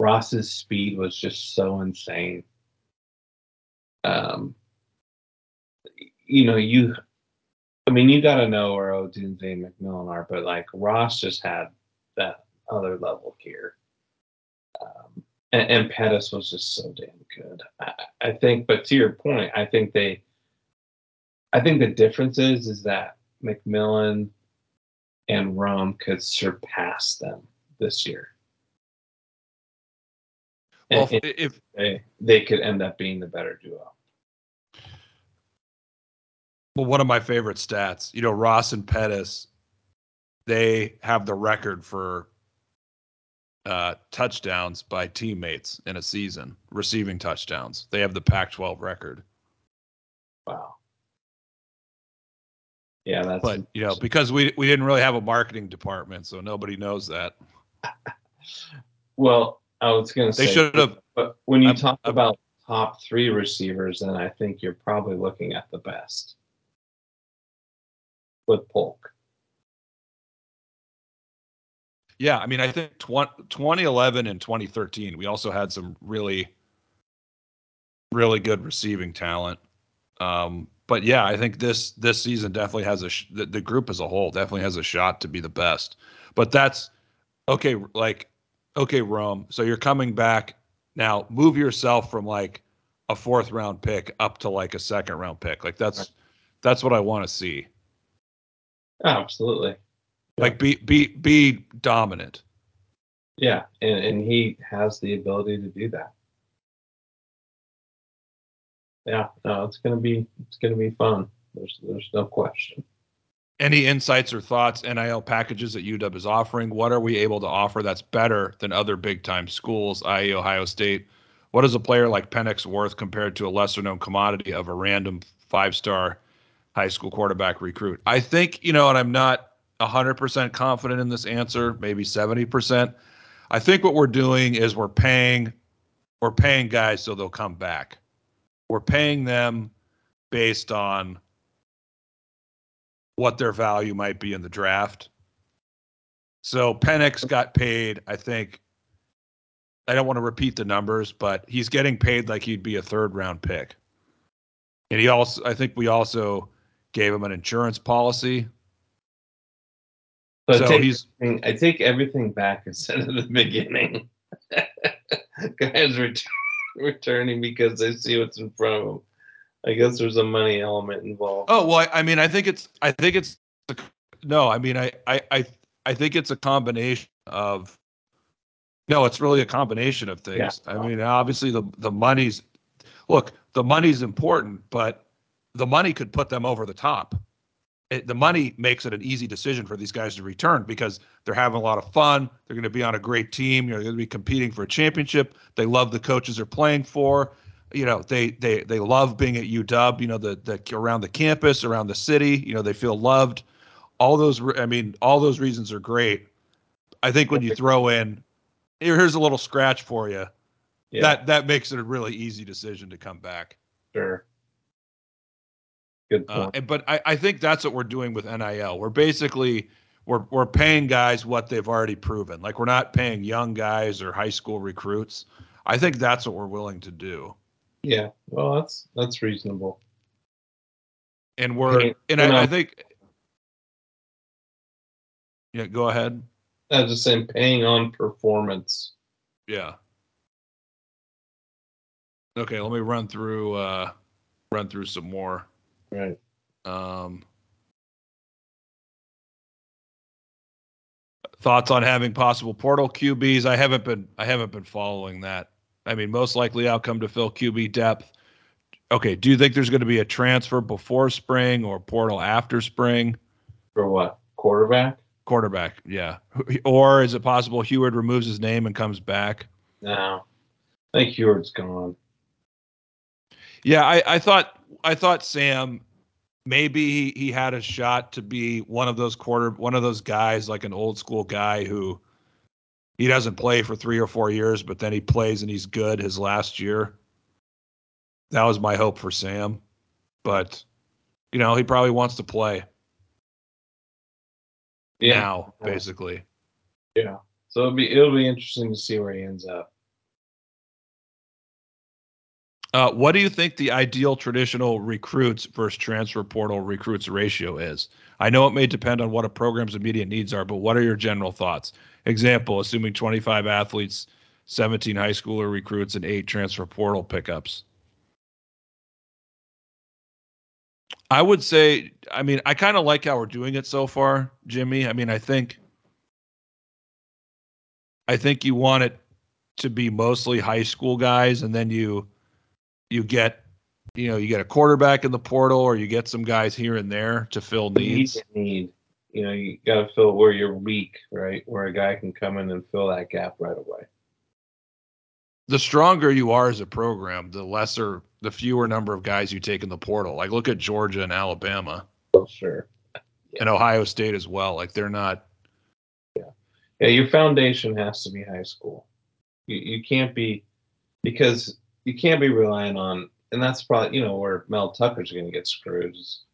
Ross's speed was just so insane. Um you know, you I mean you gotta know where Odunze and McMillan are, but like Ross just had that other level here. Um and, and Pettis was just so damn good. I, I think, but to your point, I think they I think the difference is is that McMillan and Rome could surpass them this year. Well And, if, if they, they could end up being the better duo. well one of my favorite stats you know Ross and Pettis they have the record for uh, touchdowns by teammates in a season receiving touchdowns they have the Pac-12 record Wow. Yeah, that's but you know because we we didn't really have a marketing department so nobody knows that *laughs* well, I was gonna say they should have but when you I'm- talk I'm- about top three receivers, then I think you're probably looking at the best. With Polk. yeah i mean i think 20, 2011 and 2013 we also had some really really good receiving talent um but yeah i think this this season definitely has a sh- the, the group as a whole definitely has a shot to be the best but that's okay like okay rome so you're coming back now move yourself from like a fourth round pick up to like a second round pick like that's that's what i want to see oh, Absolutely. like be be be dominant Yeah, and, and he has the ability to do that. Yeah, no, it's gonna be it's gonna be fun. There's there's no question. Any insights or thoughts NIL packages that UW is offering? What are we able to offer that's better than other big time schools, i.e., Ohio State? What is a player like Penix worth compared to a lesser known commodity of a random five star high school quarterback recruit? I think, you know, and I'm not 100% confident in this answer, maybe 70%. I think what we're doing is we're paying we're paying guys so they'll come back. We're paying them based on what their value might be in the draft. So Penix got paid, I think. I don't want to repeat the numbers, but he's getting paid like he'd be a third round pick. And he also, I think we also gave him an insurance policy. So, So I, take he's everything, I take everything back I said at the beginning. *laughs* Guys ret- returning because they see what's in front of them. I guess there's a money element involved. oh well. I, I mean, I think it's I think it's no. I mean, I I I I think it's a combination of. No, it's really a combination of things. I mean, obviously the the money's look, the money's important, but the money could put them over the top. It, the money makes it an easy decision for these guys to return because they're having a lot of fun. They're going to be on a great team. You know, they're going to be competing for a championship. They love the coaches they're playing for. You know, they they they love being at UW. You know, the the around the campus, around the city. You know, they feel loved. All those, I mean, all those reasons are great. I think when you throw in, here, here's a little scratch for you. yeah, That that makes it a really easy decision to come back. sure. Good Uh, point. and- but I, I think that's what we're doing with NIL. We're basically we're we're paying guys what they've already proven. Like we're not paying young guys or high school recruits. I think that's what we're willing to do. Yeah, well, that's that's reasonable. And we're and I, I think yeah, go ahead. I was just saying, paying on performance. Yeah. Okay, let me run through uh run through some more. Right. Um, thoughts on having possible portal QBs? I haven't been I haven't been following that. I mean, most likely outcome to fill QB depth. Okay, do you think there's going to be a transfer before spring or portal after spring? For what? Quarterback? Quarterback, yeah. Or is it possible Huard removes his name and comes back? No. I think Huard's gone. Yeah, I, I thought I thought Sam maybe he, he had a shot to be one of those quarter one of those guys like an old school guy who he doesn't play for three or four years, but then he plays and he's good his last year. That was my hope for Sam. But you know, he probably wants to play Yeah. now, basically. Yeah. So it'll be it'll be interesting to see where he ends up. Uh, what do you think the ideal traditional recruits versus transfer portal recruits ratio is? I know it may depend on what a program's immediate needs are, but what are your general thoughts? Example, assuming 25 athletes, 17 high schooler recruits, and eight transfer portal pickups. I would say, I mean, I kind of like how we're doing it so far, Jimmy. I mean, I think, I think you want it to be mostly high school guys, and then you, you get, you know, you get a quarterback in the portal, or you get some guys here and there to fill needs. Need. You know, you got to fill where you're weak, right? Where a guy can come in and fill that gap right away. the stronger you are as a program, the lesser, the fewer number of guys you take in the portal. Like look at Georgia and Alabama For sure. *laughs* and Ohio State as well. Like they're not. Yeah, your foundation has to be high school. You you can't be because you can't be relying on, and that's probably you know where Mel Tucker's going to get screwed. Is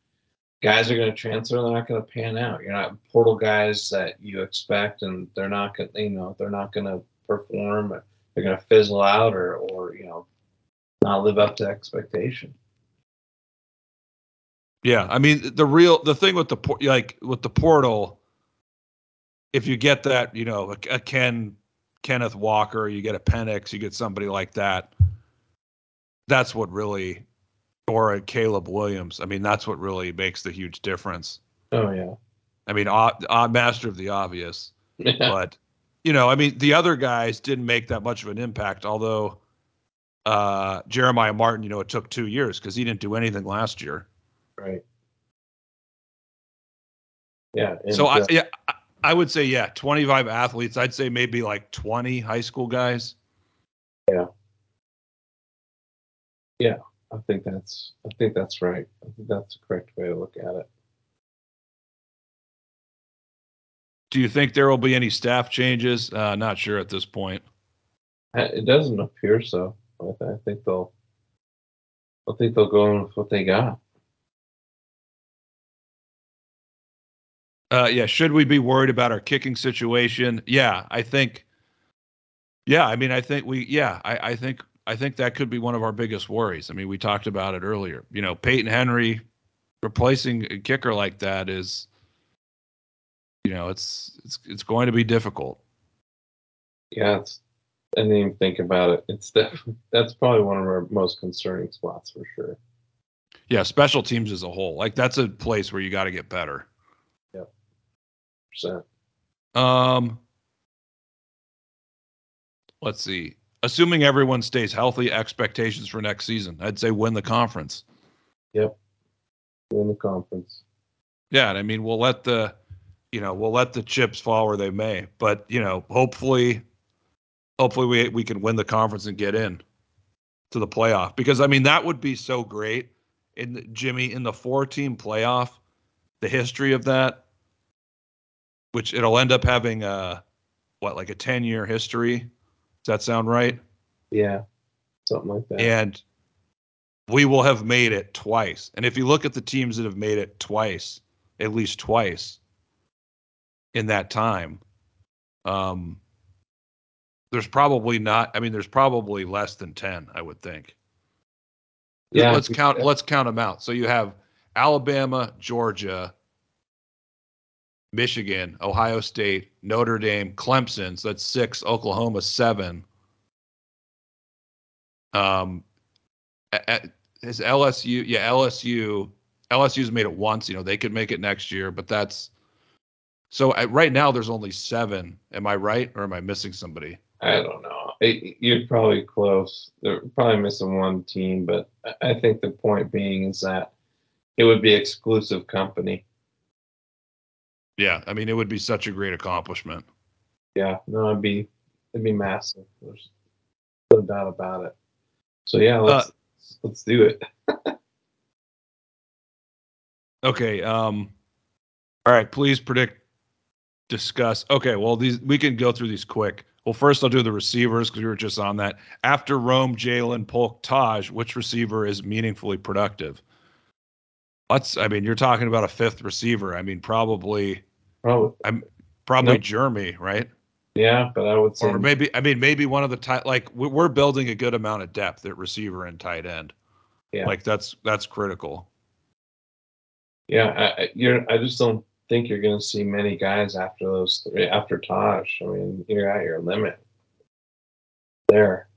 guys are going to transfer, they're not going to pan out. You're not portal guys that you expect, and they're not going, you know, they're not going to perform. They're going to fizzle out, or or you know, not live up to expectation. Yeah, I mean the real the thing with the like with the portal, if you get that, you know, a, a Ken Kenneth Walker, you get a Penix, you get somebody like that. That's what really, or a Caleb Williams. I mean, that's what really makes the huge difference. Oh yeah, I mean, odd, odd master of the obvious. yeah, but you know, I mean, the other guys didn't make that much of an impact. Although uh, Jeremiah Martin, you know, it took two years because he didn't do anything last year. right. Yeah, and, so I, uh, yeah, I- would say yeah, twenty five athletes. I'd say maybe like twenty high school guys. I think that's I think that's right. I think that's the correct way to look at it. Do you think there will be any staff changes? Uh, not sure at this point. Uh, It doesn't appear so. I, th- I think they'll. I think they'll go with what they got. Uh, yeah, should we be worried about our kicking situation? Yeah, I think. Yeah, I mean, I think we. Yeah, I, I think. I think that could be one of our biggest worries. I mean, we talked about it earlier. You know, Peyton Henry replacing a kicker like that is. you know, it's it's it's going to be difficult. Yeah, it's, I didn't even think about it. It's *laughs* definitely that's probably one of our most concerning spots for sure. Yeah, special teams as a whole, like that's a place where you got to get better. Yep. Percent. Um, let's see. Assuming everyone stays healthy, expectations for next season, I'd say win the conference. Yep. Win the conference. Yeah, and I mean we'll let the, you know, we'll let the chips fall where they may, but you know, hopefully, hopefully we we can win the conference and get in to the playoff because I mean that would be so great in the, Jimmy in the four team playoff, the history of that, which it'll end up having a what like a ten year history. That sound right? Yeah, something like that. And we will have made it twice. And if you look at the teams that have made it twice, at least twice in that time, um, there's probably not. I mean, there's probably less than ten. I would think. Yeah, let's count. Let's count them out. So you have Alabama, Georgia, Michigan, Ohio State, Notre Dame, Clemson. So that's six. Oklahoma seven. Um, is LSU? Yeah, LSU. LSU's made it once. You know they could make it next year, but that's so uh, right now there's only seven. Am I right, or am I missing somebody? I don't know. It, you're probably close. They're probably missing one team, but I think the point being is that it would be exclusive company. Yeah, I mean it would be such a great accomplishment. Yeah, no, it'd be it'd be massive. There's no doubt about it. So yeah, let's uh, let's do it. *laughs* okay. Um. All right. Please predict. Discuss. Okay. Well, these we can go through these quick. Well, first I'll do the receivers because we were just on that. After Rome, Jalen, Polk, Taj, which receiver is meaningfully productive? Let's. I mean, you're talking about a fifth receiver. I mean, probably. Probably. I'm probably nope. Germie, right? Yeah, but I would say, or maybe I mean maybe one of the tight like we're building a good amount of depth at receiver and tight end. Yeah, like that's that's critical. Yeah, I, you're. I just don't think you're going to see many guys after those three. After Taj, I mean, you're at your limit there,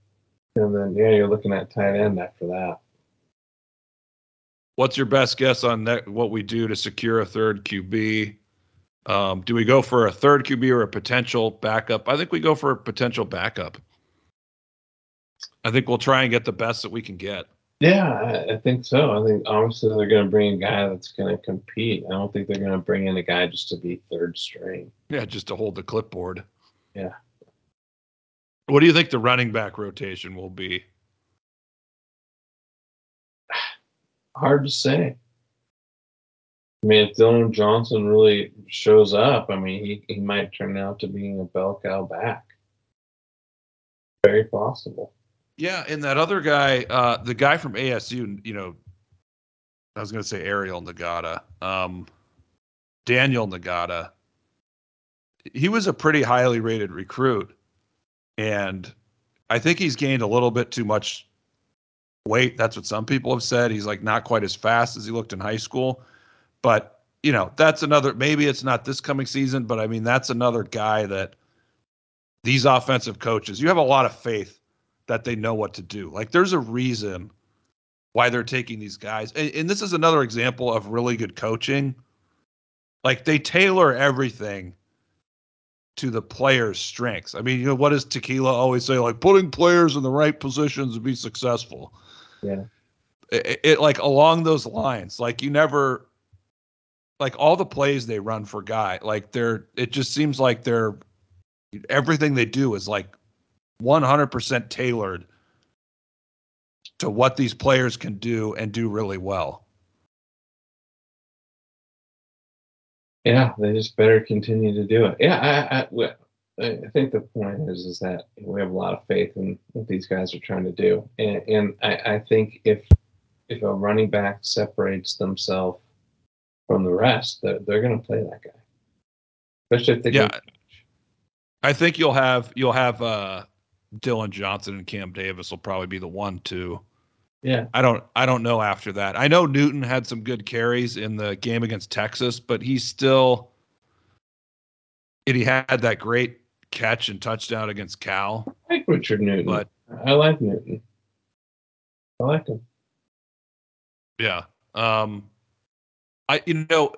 and then yeah, you're looking at tight end after that. What's your best guess on that, what we do to secure a third QB? Um, do we go for a third QB or a potential backup? I think we go for a potential backup. I think we'll try and get the best that we can get. Yeah, I, I think so. I think obviously they're going to bring a guy that's going to compete. I don't think they're going to bring in a guy just to be third string. Yeah, just to hold the clipboard. Yeah. What do you think the running back rotation will be? *sighs* Hard to say. I mean, if Dillon Johnson really shows up, I mean, he, he might turn out to being a bell cow back. Very possible. Yeah, and that other guy, uh, the guy from ASU, you know, I was going to say Ariel Ngata, um, Daniyel Ngata. He was a pretty highly rated recruit, and I think he's gained a little bit too much weight. That's what some people have said. He's like not quite as fast as he looked in high school. But, you know, that's another, maybe it's not this coming season, but I mean, that's another guy that these offensive coaches, you have a lot of faith that they know what to do. Like, there's a reason why they're taking these guys. And, and this is another example of really good coaching. Like, they tailor everything to the player's strengths. I mean, you know, what does Tequila always say? Like, putting players in the right positions to be successful. Yeah. It, it, like along those lines like you never like all the plays they run for guy, like they're it just seems like they're everything they do is like 100% tailored to what these players can do and do really well. Yeah, they just better continue to do it. Yeah, I, I, I think the point is is that we have a lot of faith in what these guys are trying to do, and, and I, I think if if a running back separates themselves from the rest, they're, they're going to play that guy. Especially if they yeah. I think you'll have you'll have uh, Dillon Johnson and Cam Davis will probably be the one two. Yeah. I don't I don't know after that. I know Newton had some good carries in the game against Texas, but he's still and he had that great catch and touchdown against Cal. I like Richard Newton. But I like Newton. I like him. Yeah. Um, I you know,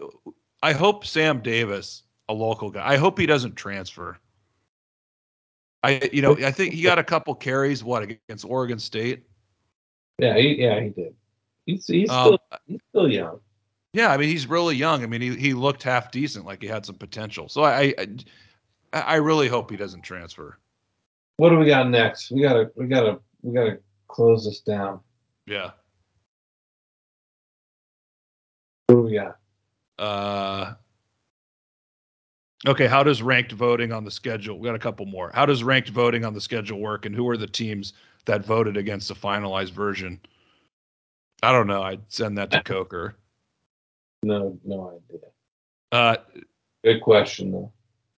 I hope Sam Davis, a local guy, I hope he doesn't transfer. I you know I think he got a couple carries what against Oregon State. Yeah, he, yeah, he did. He's he's Um, still he's still young. yeah, I mean he's really young. I mean he he looked half decent, like he had some potential. So I I, I really hope he doesn't transfer. What do we got next? We gotta we gotta we gotta close this down. Yeah. What yeah. Uh, okay, how does ranked voting on the schedule? We got a couple more. How does ranked voting on the schedule work, and who are the teams that voted against the finalized version? I don't know. I'd send that to Coker. No, no idea. Uh, Good question though.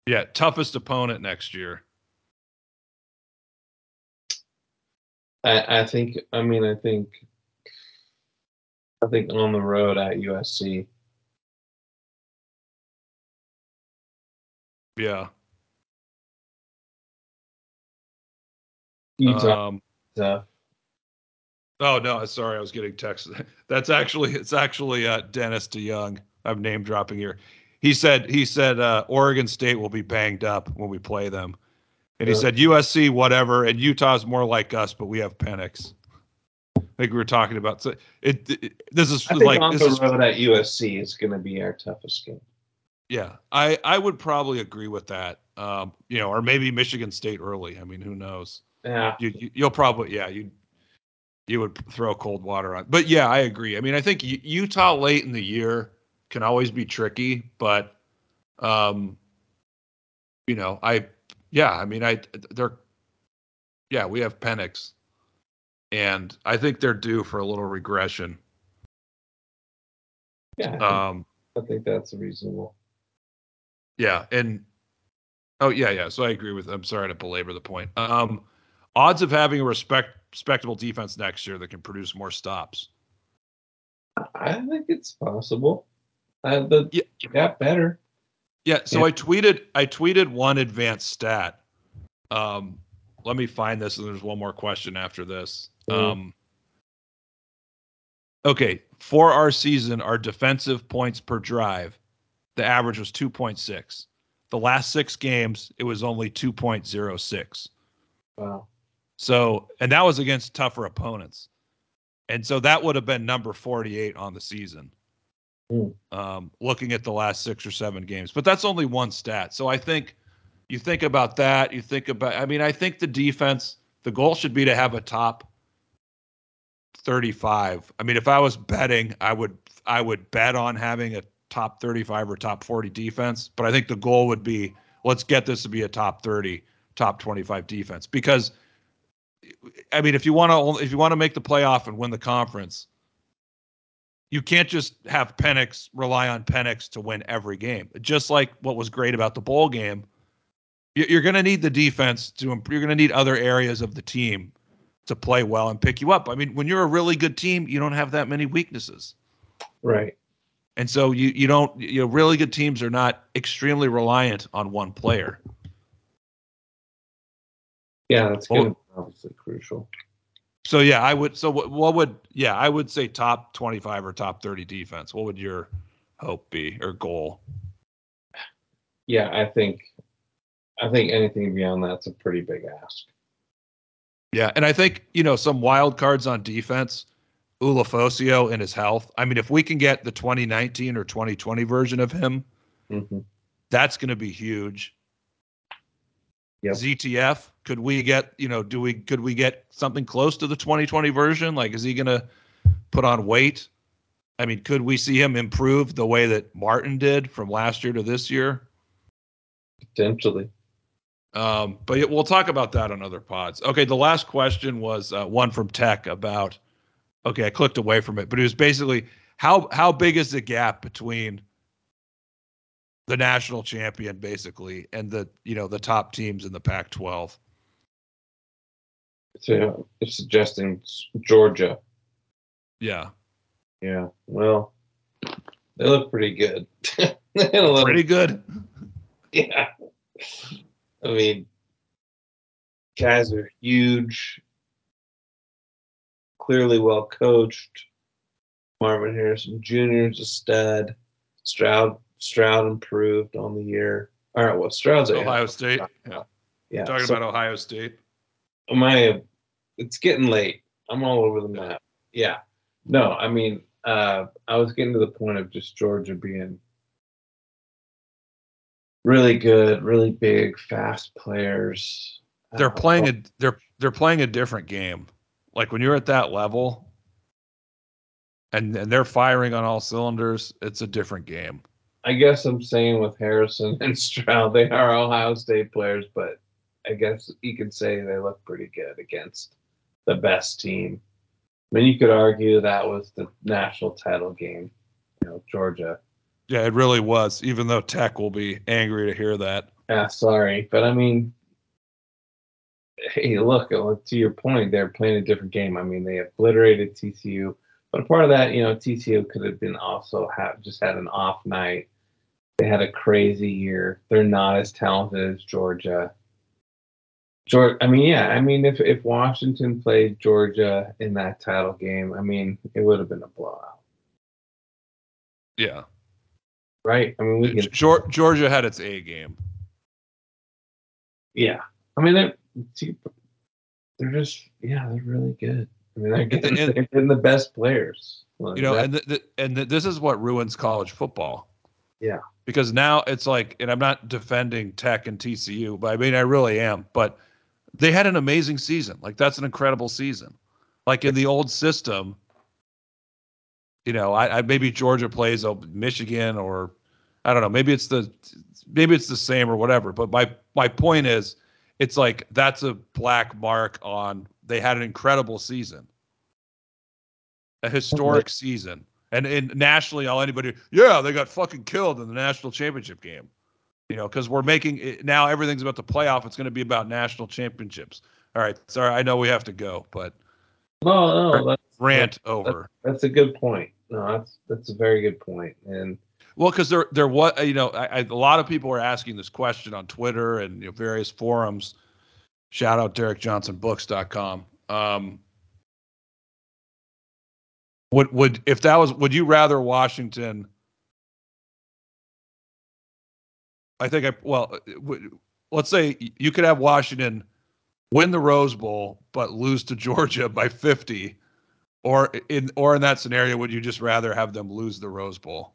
yeah, toughest opponent next year. I, I think I mean I think I think on the road at USC. Yeah. Utah. Um, oh no, sorry, I was getting text. *laughs* That's actually it's actually uh, Dennis DeYoung. I'm name dropping here. He said he said uh, Oregon State will be banged up when we play them, and he Yeah. said USC whatever, and Utah's more like us, but we have Penix. Think we were talking about so it. it this is I think like on this the is road at USC is going to be our toughest game. yeah. I I would probably agree with that. Um, you know, or maybe Michigan State early. I mean, who knows? Yeah, you, you you'll probably yeah you you would throw cold water on but yeah i agree i mean i think utah late in the year can always be tricky but um you know i yeah i mean i they're yeah we have penix and i think they're due for a little regression yeah. um I think that's reasonable. Yeah, and oh yeah, yeah. So I agree with. I'm sorry to belabor the point. Um, odds of having a respect respectable defense next year that can produce more stops. I think it's possible. Uh, the Yeah. got better. Yeah. So Yeah. I tweeted. I tweeted one advanced stat. Um, let me find this, and there's one more question after this. Mhm. Um, okay, for our season, our defensive points per drive, the average was 2.6. The last six games, it was only 2.06. Wow. So, and that was against tougher opponents. And so that would have been number 48 on the season. Hmm. Um, looking at the last six or seven games, but that's only one stat. So I think you think about that. You think about, I mean, I think the defense, the goal should be to have a top 35. I mean, if I was betting, I would, I would bet on having a top 35 or top 40 defense, but I think the goal would be let's get this to be a top 30, top 25 defense because I mean, if you want to, if you want to make the playoff and win the conference, you can't just have Penix rely on Penix to win every game. Just like what was great about the bowl game, you- you're going to need the defense to. You're going to need other areas of the team to play well and pick you up. I mean, when you're a really good team, you don't have that many weaknesses, Right. and so you you don't. You know, really good teams are not extremely reliant on one player. Yeah, that's Well- be obviously crucial. So yeah, I would. So what, what would? Yeah, I would say top 25 or top 30 defense. What would your hope be or goal? Yeah, I think I think anything beyond that's a pretty big ask. Yeah, and I think you know some wild cards on defense. Ulofoshio and his health. I mean, if we can get the 2019 or 2020 version of him, hmm that's going to be huge. Yep. ZTF, could we get? You know, do we could we get something close to the 2020 version? Like, is he going to put on weight? I mean, could we see him improve the way that Martin did from last year to this year? Potentially. Um, but we'll talk about that on other pods. Okay, the last question was uh, one from Tech about. Okay, I clicked away from it, but it was basically how how big is the gap between the national champion, basically, and the you know the top teams in the Pac-12. So it's suggesting Georgia. Yeah, Yeah. Well, they look pretty good. *laughs* Look- pretty good. Yeah. I mean, guys are huge, clearly well coached. Marvin Harrison Jr. is a stud. Stroud Stroud improved on the year. All right, well, Stroud's at Ohio State. Yeah. Yeah, Talking so about Ohio State. am I? It's getting late. I'm all over the map. Yeah. No, I mean, uh, I was getting to the point of just Georgia being really good, really big, fast players. They're Uh, playing a they're they're playing a different game. Like when you're at that level and, and they're firing on all cylinders, it's a different game. I guess I'm saying with Harrison *laughs* and Stroud, they are Ohio State players, but I guess you could say they look pretty good against the best team. I mean, you could argue that was the national title game, you know, Georgia. Yeah, it really was, even though Tech will be angry to hear that. Yeah, sorry, but I mean, hey, look, uh, to your point, they're playing a different game. I mean, they obliterated TCU, but a part of that, you know, TCU could have been also have just had an off night. They had a crazy year. They're not as talented as Georgia. Georgia, I mean, yeah, I mean, if if Washington played Georgia in that title game, I mean, it would have been a blowout, Yeah. Right? I mean, we can, Georgia had its A game. yeah. I mean, they're they're just, yeah, they're really good. I mean, they're getting, and- they're getting the best players. You know, and th- th- and th- this is what ruins college football. Yeah. Because now it's like, and I'm not defending Tech and TCU, but I mean I really am. But they had an amazing season. Like that's an incredible season. Like in the old system, you know, I, I maybe Georgia plays a Michigan or I don't know, maybe it's the maybe it's the same or whatever. But my my point is, it's like that's a black mark on they had an incredible season, a historic season, and and nationally, all anybody, yeah, they got fucking killed in the national championship game, you know, because we're making it, now everything's about the playoff. It's going to be about national championships. All right, sorry, I know we have to go, but no, no, that's, rant over. that's a good point. No, that's that's a very good point. And Well, because there, there was, you know, I, I, a lot of people were asking this question on Twitter and you know, various forums. Shout out DerekJohnsonBooks.com. Um, would would if that was, would you rather Washington? I think I well, would, let's say you could have Washington win the Rose Bowl but lose to Georgia by fifty, or in or in that scenario, would you just rather have them lose the Rose Bowl?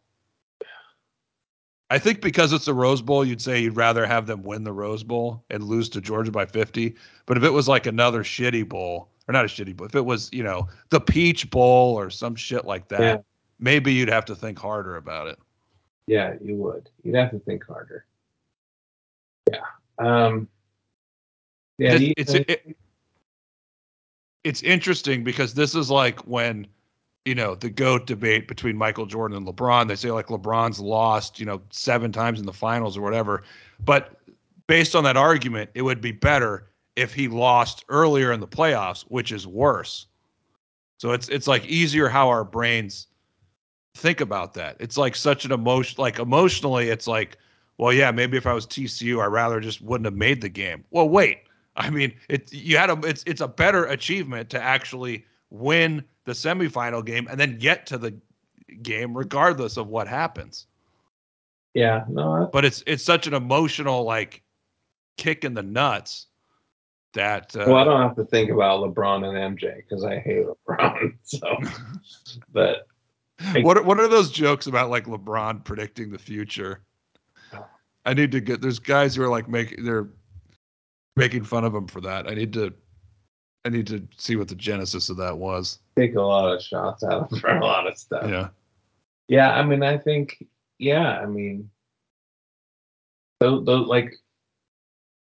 I think because it's a Rose Bowl, you'd say you'd rather have them win the Rose Bowl and lose to Georgia by 50. But if it was like another shitty bowl, or not a shitty bowl, if it was, you know, the Peach Bowl or some shit like that, Yeah. maybe you'd have to think harder about it. yeah, you would. You'd have to think harder. Yeah. Um. Yeah. It- it's it, it's interesting because this is like when you know the goat debate between Michael Jordan and LeBron. They say like LeBron's lost you know seven times in the finals or whatever, but based on that argument, it would be better if he lost earlier in the playoffs, which is worse. So it's it's like easier how our brains think about that. It's like such an emotion like emotionally it's like well yeah, maybe if I was TCU I rather just wouldn't have made the game. Well, wait. I mean, it you had a it's it's a better achievement to actually win the semifinal game and then get to the game regardless of what happens. yeah. No. I- But it's it's such an emotional like kick in the nuts that uh, well, I don't have to think about LeBron and MJ because I hate LeBron. *laughs* So, but what are, what are those jokes about like LeBron predicting the future? I need to get there's guys who are like making they're making fun of him for that. I need to I need to see what the genesis of that was. take a lot of shots at of him *laughs* for a lot of stuff. Yeah. Yeah, I mean, I think, yeah, I mean, those, those like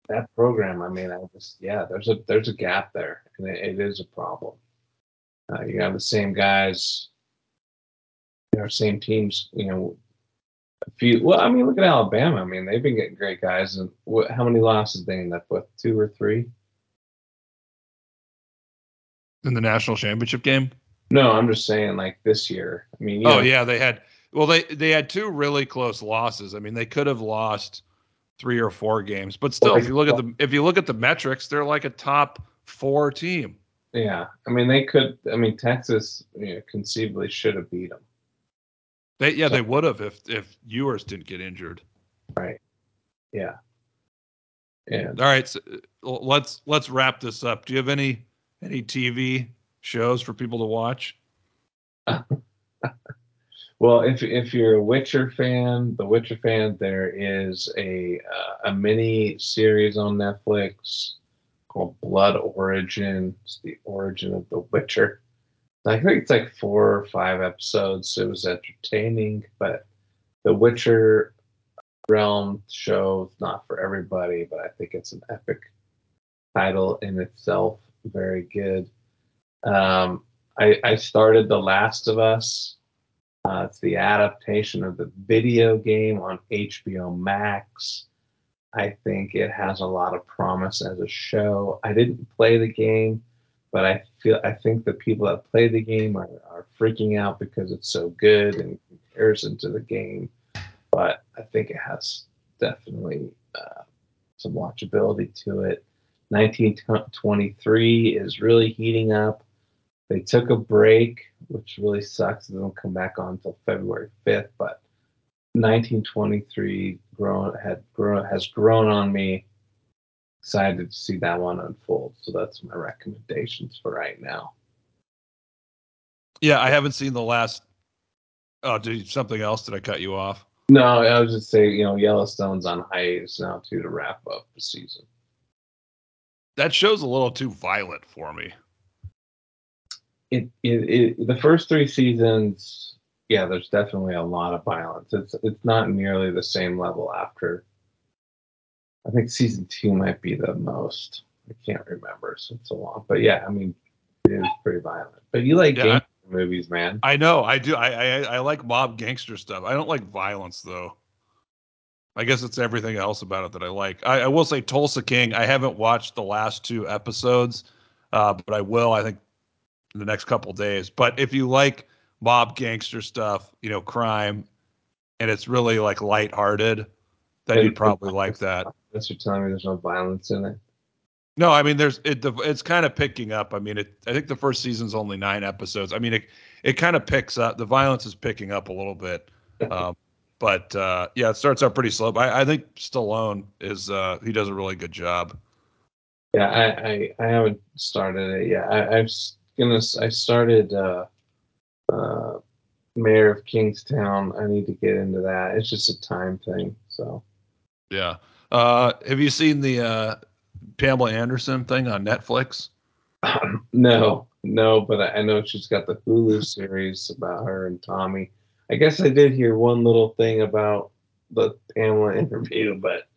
that program. I mean, I just, yeah, there's a there's a gap there, and it, it is a problem. Uh, you have the same guys, you know, same teams. You know, a few. Well, I mean, look at Alabama. I mean, they've been getting great guys, and what, how many losses they end up with? Two or three? In the national championship game? No, I'm just saying, like this year. I mean, you Oh yeah, they had well they they had two really close losses. I mean, they could have lost three or four games. But still, if you look at the if you look at the metrics, they're like a top four team. Yeah, I mean they could. I mean Texas, you know, conceivably should have beat them. They yeah, they would have if if Ewers didn't get injured. Right. Yeah. Yeah. All right, so let's let's wrap this up. Do you have any any TV shows for people to watch? *laughs* well, if if you're a Witcher fan, the Witcher fan, there is a uh, a mini series on Netflix called Blood Origin. It's the origin of the Witcher. I think it's like four or five episodes. It was entertaining, but the Witcher realm show not for everybody, but I think it's an epic title in itself. Very good. Um, I, I started The Last of Us. Uh, it's the adaptation of the video game on HBO Max. I think it has a lot of promise as a show. I didn't play the game, but I feel I think the people that play the game are, are freaking out because it's so good in comparison to the game but I think it has definitely uh, some watchability to it. 1923 is really heating up. They took a break, which really sucks. They don't come back on until February 5th, but 1923 grown had grown has grown on me. Excited to see that one unfold. So that's my recommendations for right now. Yeah, I haven't seen the last. Oh, did something else? Did I cut you off? No, I was just saying, you know, Yellowstone's on hiatus now too to wrap up the season. That show's a little too violent for me. It, it, it the first three seasons, yeah, there's definitely a lot of violence. It's it's not nearly the same level after. I think season two might be the most. I can't remember since so long, but yeah, I mean, it is pretty violent. But you like yeah, movies, man. I know, I do. I, I I like mob gangster stuff. I don't like violence though. I guess it's everything else about it that I like. I, I will say Tulsa King. I haven't watched the last two episodes, uh, but I will. I think in the next couple days. But if you like mob gangster stuff, you know, crime, and it's really like lighthearted, then you'd probably like that. That's you're telling me there's no violence in it. No, I mean, there's it. It's kind of picking up. I mean, it. I think the first season's only nine episodes. I mean, it it kind of picks up. The violence is picking up a little bit, um, but uh, yeah, it starts out pretty slow. I, I think Stallone is uh, he does a really good job. Yeah, I I, I haven't started it yet. I, I'm gonna. I started uh, uh, Mayor of Kingstown. I need to get into that. It's just a time thing. So. Yeah. Uh, have you seen the uh, Pamela Anderson thing on Netflix? *laughs* no, no, but I know she's got the Hulu series about her and Tommy. I guess I did hear one little thing about the Pamela *laughs* interview, but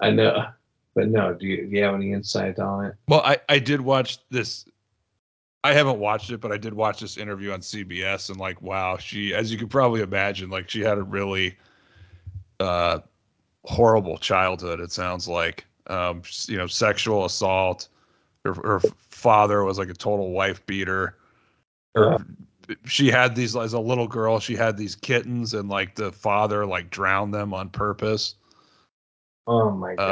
I know, but no. Do you, do you have any insight on it? Well, I I did watch this. I haven't watched it, but I did watch this interview on CBS, and like, wow, she, as you could probably imagine, like she had a really uh, horrible childhood. It sounds like um, you know, sexual assault. Her, her father was like a total wife beater. Her, she had these as a little girl. She had these kittens, and like the father like drowned them on purpose. Oh my god.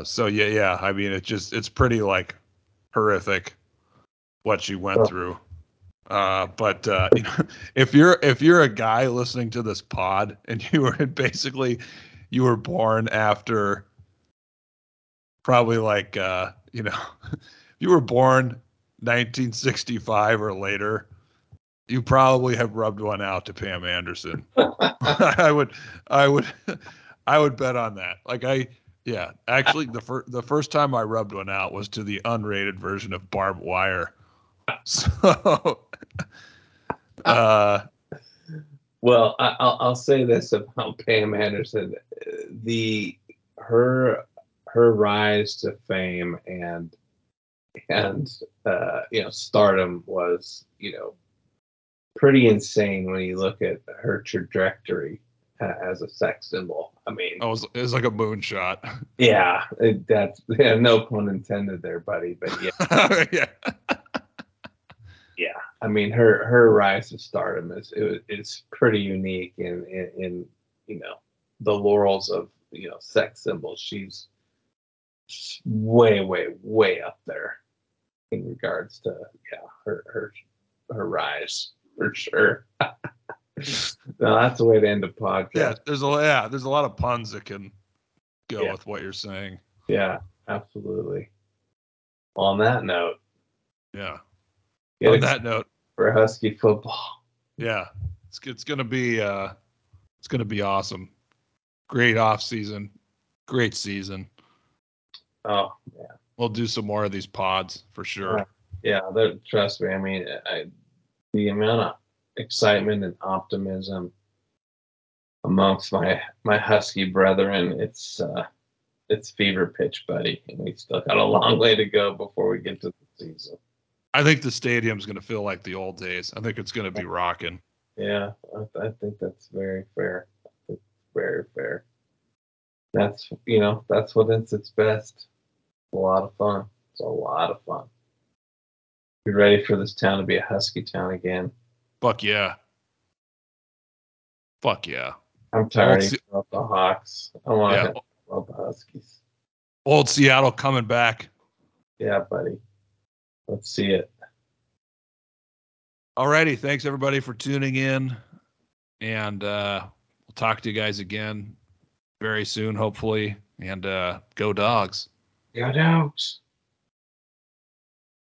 Uh, so yeah, yeah. I mean, it just it's pretty like horrific what she went oh. through. Uh, but uh, you *laughs* know, if you're if you're a guy listening to this pod and *laughs* you were basically you were born after probably like uh, *laughs* you know, if you were born 1965 or later, you probably have rubbed one out to Pam Anderson. *laughs* I would, I would, I would bet on that. Like I, yeah, actually, the first the first time I rubbed one out was to the unrated version of Barbed Wire. *laughs* So, uh, well, I, will I'll say this about *laughs* Pam Anderson: the her her rise to fame and and uh, you know stardom was you know pretty insane when you look at her trajectory uh, as a sex symbol. I mean, oh, it was, it was like a moonshot. Yeah, it, that's yeah, no pun intended there, buddy. But yeah, *laughs* yeah, yeah. I mean, her her rise to stardom is it, it's pretty unique in, in in you know the laurels of you know sex symbol. She's way, way, way up there in regards to yeah her her her rise for sure. *laughs* no, that's the way to end a podcast. Yeah, there's a yeah, there's a lot of puns that can go Yeah. with what you're saying. Yeah, absolutely. On that note, Yeah. On that note, for Husky football. yeah, it's it's gonna be uh, it's gonna be awesome. Great off season, great season. Oh yeah, We'll do some more of these pods for sure. Yeah. yeah. Trust me. I mean, I, the amount of excitement and optimism amongst my my Husky brethren, it's uh, it's fever pitch, buddy, and we still got a long way to go before we get to the season. I think the stadium's gonna feel like the old days. I think it's gonna be rocking. Yeah, I, I think that's very fair. That's very fair. That's you know that's what it's its best. A lot of fun. It's a lot of fun. Be ready for this town to be a husky town again. Fuck yeah. Fuck yeah. I'm tired Well, of the Hawks. I want Yeah. to about the Huskies. Old Seattle coming back. Yeah, buddy. Let's see it. Alrighty, thanks everybody for tuning in, and uh, we'll talk to you guys again very soon, hopefully. And uh, go dogs. Go dogs.